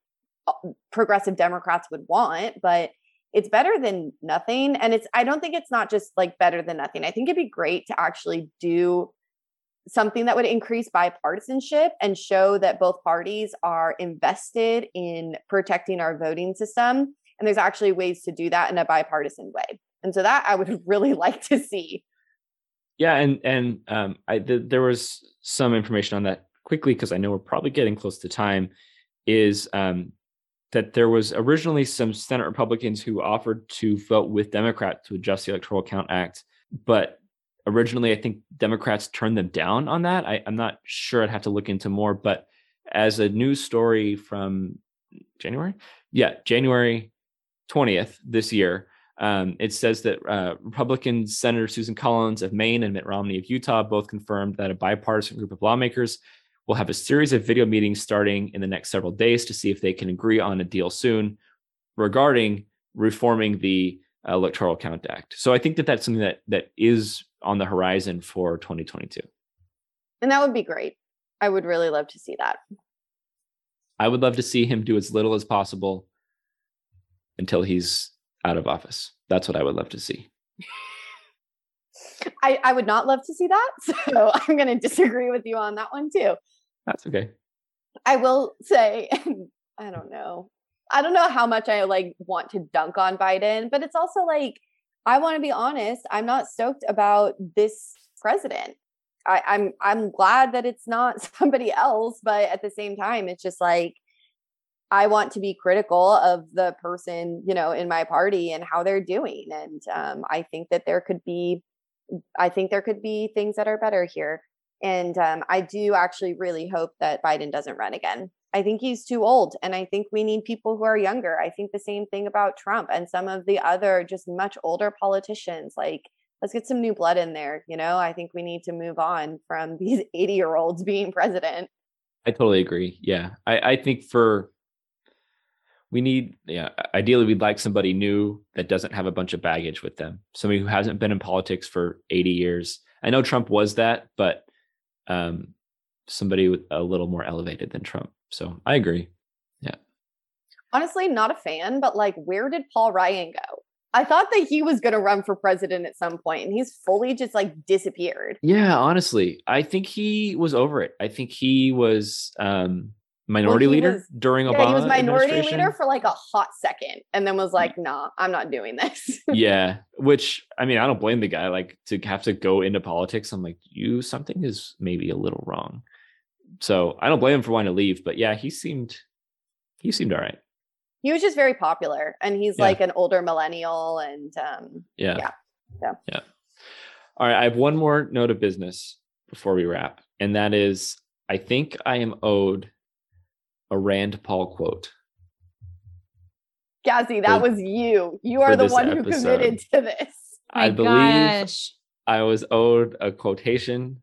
Speaker 1: progressive Democrats would want, but it's better than nothing. And it's, I don't think it's not just like better than nothing. I think it'd be great to actually do something that would increase bipartisanship and show that both parties are invested in protecting our voting system. And there's actually ways to do that in a bipartisan way. And so that I would really like to see.
Speaker 4: Yeah, and and um, I th- there was some information on that quickly because I know we're probably getting close to time. Is um, that there was originally some Senate Republicans who offered to vote with Democrats to adjust the Electoral Count Act, but originally I think Democrats turned them down on that. I, am not sure. I'd have to look into more. But as a news story from January, yeah, January 20th this year, um, it says that uh, Republican Senator Susan Collins of Maine and Mitt Romney of Utah both confirmed that a bipartisan group of lawmakers will have a series of video meetings starting in the next several days to see if they can agree on a deal soon regarding reforming the Electoral Count Act. So I think that that's something that that is on the horizon for 2022.
Speaker 1: And that would be great. I would really love to see that.
Speaker 4: I would love to see him do as little as possible until he's out of office. That's what I would love to see.
Speaker 1: I, I would not love to see that. So I'm going to disagree with you on that one too.
Speaker 4: That's okay.
Speaker 1: I will say, I don't know. I don't know how much I like want to dunk on Biden, but it's also like I want to be honest, I'm not stoked about this president. I, I'm I'm glad that it's not somebody else, but at the same time, it's just like I want to be critical of the person, you know, in my party and how they're doing. And um, I think that there could be, I think there could be things that are better here. And um, I do actually really hope that Biden doesn't run again. I think he's too old. And I think we need people who are younger. I think the same thing about Trump and some of the other just much older politicians. Like, let's get some new blood in there. You know, I think we need to move on from these 80 year olds being president.
Speaker 4: I totally agree. Yeah. I, I think for we need yeah ideally we'd like somebody new that doesn't have a bunch of baggage with them somebody who hasn't been in politics for 80 years i know trump was that but um somebody with a little more elevated than trump so i agree Yeah.
Speaker 1: Honestly, not a fan, but like, where did Paul Ryan go? I thought that he was going to run for president at some point, and he's fully just like disappeared.
Speaker 4: yeah honestly i think he was over it i think he was um minority
Speaker 1: he
Speaker 4: leader
Speaker 1: was-
Speaker 4: during
Speaker 1: Yeah,
Speaker 4: obama
Speaker 1: he was minority leader for like a hot second, and then was like, "Nah, I'm not doing this."
Speaker 4: yeah which i mean i don't blame the guy like to have to go into politics i'm like you something is maybe a little wrong so i don't blame him for wanting to leave but yeah he seemed he seemed all right
Speaker 1: he was just very popular, and he's
Speaker 4: Yeah.
Speaker 1: like an older millennial, and um,
Speaker 4: yeah
Speaker 1: Yeah. Yeah.
Speaker 4: yeah all right i have one more note of business before we wrap and that is i think i am owed a rand paul quote
Speaker 1: Cassie, that
Speaker 4: For-
Speaker 1: was you. You are the
Speaker 4: this
Speaker 1: one who committed to this.
Speaker 4: i believe
Speaker 2: gosh.
Speaker 4: i was owed a quotation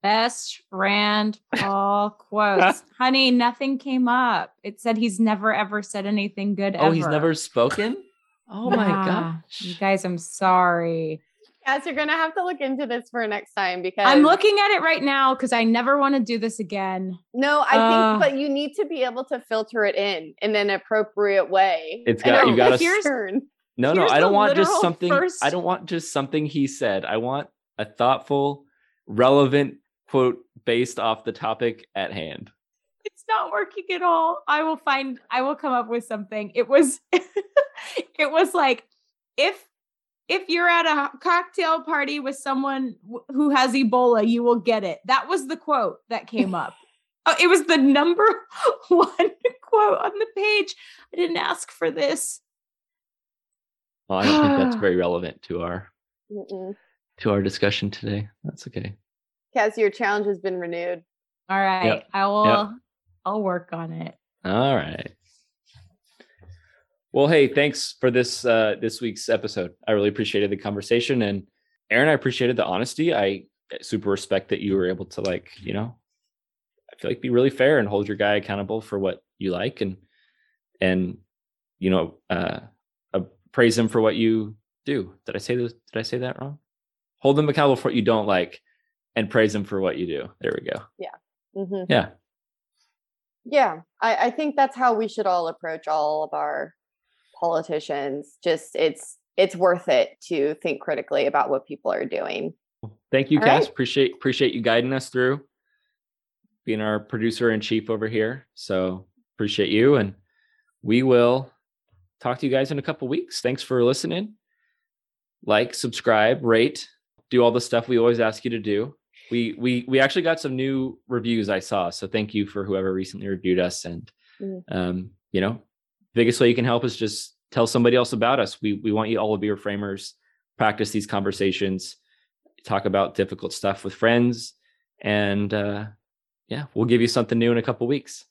Speaker 2: Best Rand Paul quotes. Honey, nothing came up. It said he's never ever said anything good
Speaker 4: oh he's never spoken oh my
Speaker 2: Yeah. You
Speaker 4: gosh
Speaker 2: guys, I'm sorry.
Speaker 1: Cass, you're gonna have to look into this for next time because
Speaker 2: I'm looking at it right now because I never want to do this again.
Speaker 1: No, I
Speaker 2: Uh,
Speaker 1: think, but you need to be able to filter it in in an appropriate way.
Speaker 4: It's
Speaker 1: And
Speaker 4: got-
Speaker 1: I
Speaker 4: you gotta-
Speaker 1: think turn.
Speaker 4: No, no, I don't want just
Speaker 2: literal
Speaker 4: something. I don't want just something he said. I want a thoughtful, relevant quote based off the topic at hand.
Speaker 2: It's not working at all. I will find I will come up with something. It was it was like if if you're at a cocktail party with someone who has Ebola, you will get it. That was the quote that came up. Oh, it was the number one quote on the page. I didn't ask for this.
Speaker 4: Well, I don't think that's very relevant to our
Speaker 1: Mm-mm.
Speaker 4: to our discussion today. That's okay.
Speaker 1: Cass, your challenge has been renewed.
Speaker 2: All right. I will I'll work on it.
Speaker 4: All right. Well, hey, thanks for this uh this week's episode. I really appreciated the conversation and Aaron, I appreciated the honesty. I super respect that you were able to like, you know, I feel like be really fair and hold your guy accountable for what you like and and you know, uh, uh praise him for what you do. Did I say this? Did I say that wrong? Hold them accountable for what you don't like and praise them for what you do. There we go.
Speaker 1: Mhm.
Speaker 4: Yeah.
Speaker 1: Yeah, I, I think that's how we should all approach all of our politicians. Just it's it's worth it to think critically about what people are doing.
Speaker 4: Thank you,
Speaker 1: All
Speaker 4: Cass.
Speaker 1: right.
Speaker 4: Appreciate appreciate you guiding us through being our producer in chief over here. So appreciate you. And we will talk to you guys in a couple weeks. Thanks for listening. Like, subscribe, rate, do all the stuff we always ask you to do. We we we actually got some new reviews I saw. So thank you for whoever recently reviewed us. And
Speaker 1: Mm.
Speaker 4: um, you know, biggest way you can help is just tell somebody else about us. We we want you all to be Reframers, practice these conversations talk about difficult stuff with friends and uh yeah we'll give you something new in a couple weeks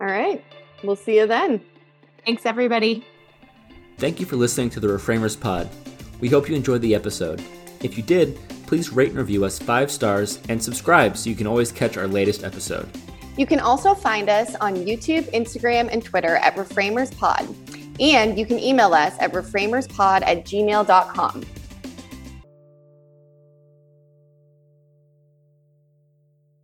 Speaker 1: All right. We'll see you then.
Speaker 2: Thanks everybody.
Speaker 3: Thank you for listening to the Reframers Pod. We hope you enjoyed the episode. If you did, please rate and review us five stars and subscribe so you can always catch our latest episode.
Speaker 1: You can also find us on YouTube, Instagram, and Twitter at ReframersPod. And you can email us at reframerspod at gmail.com.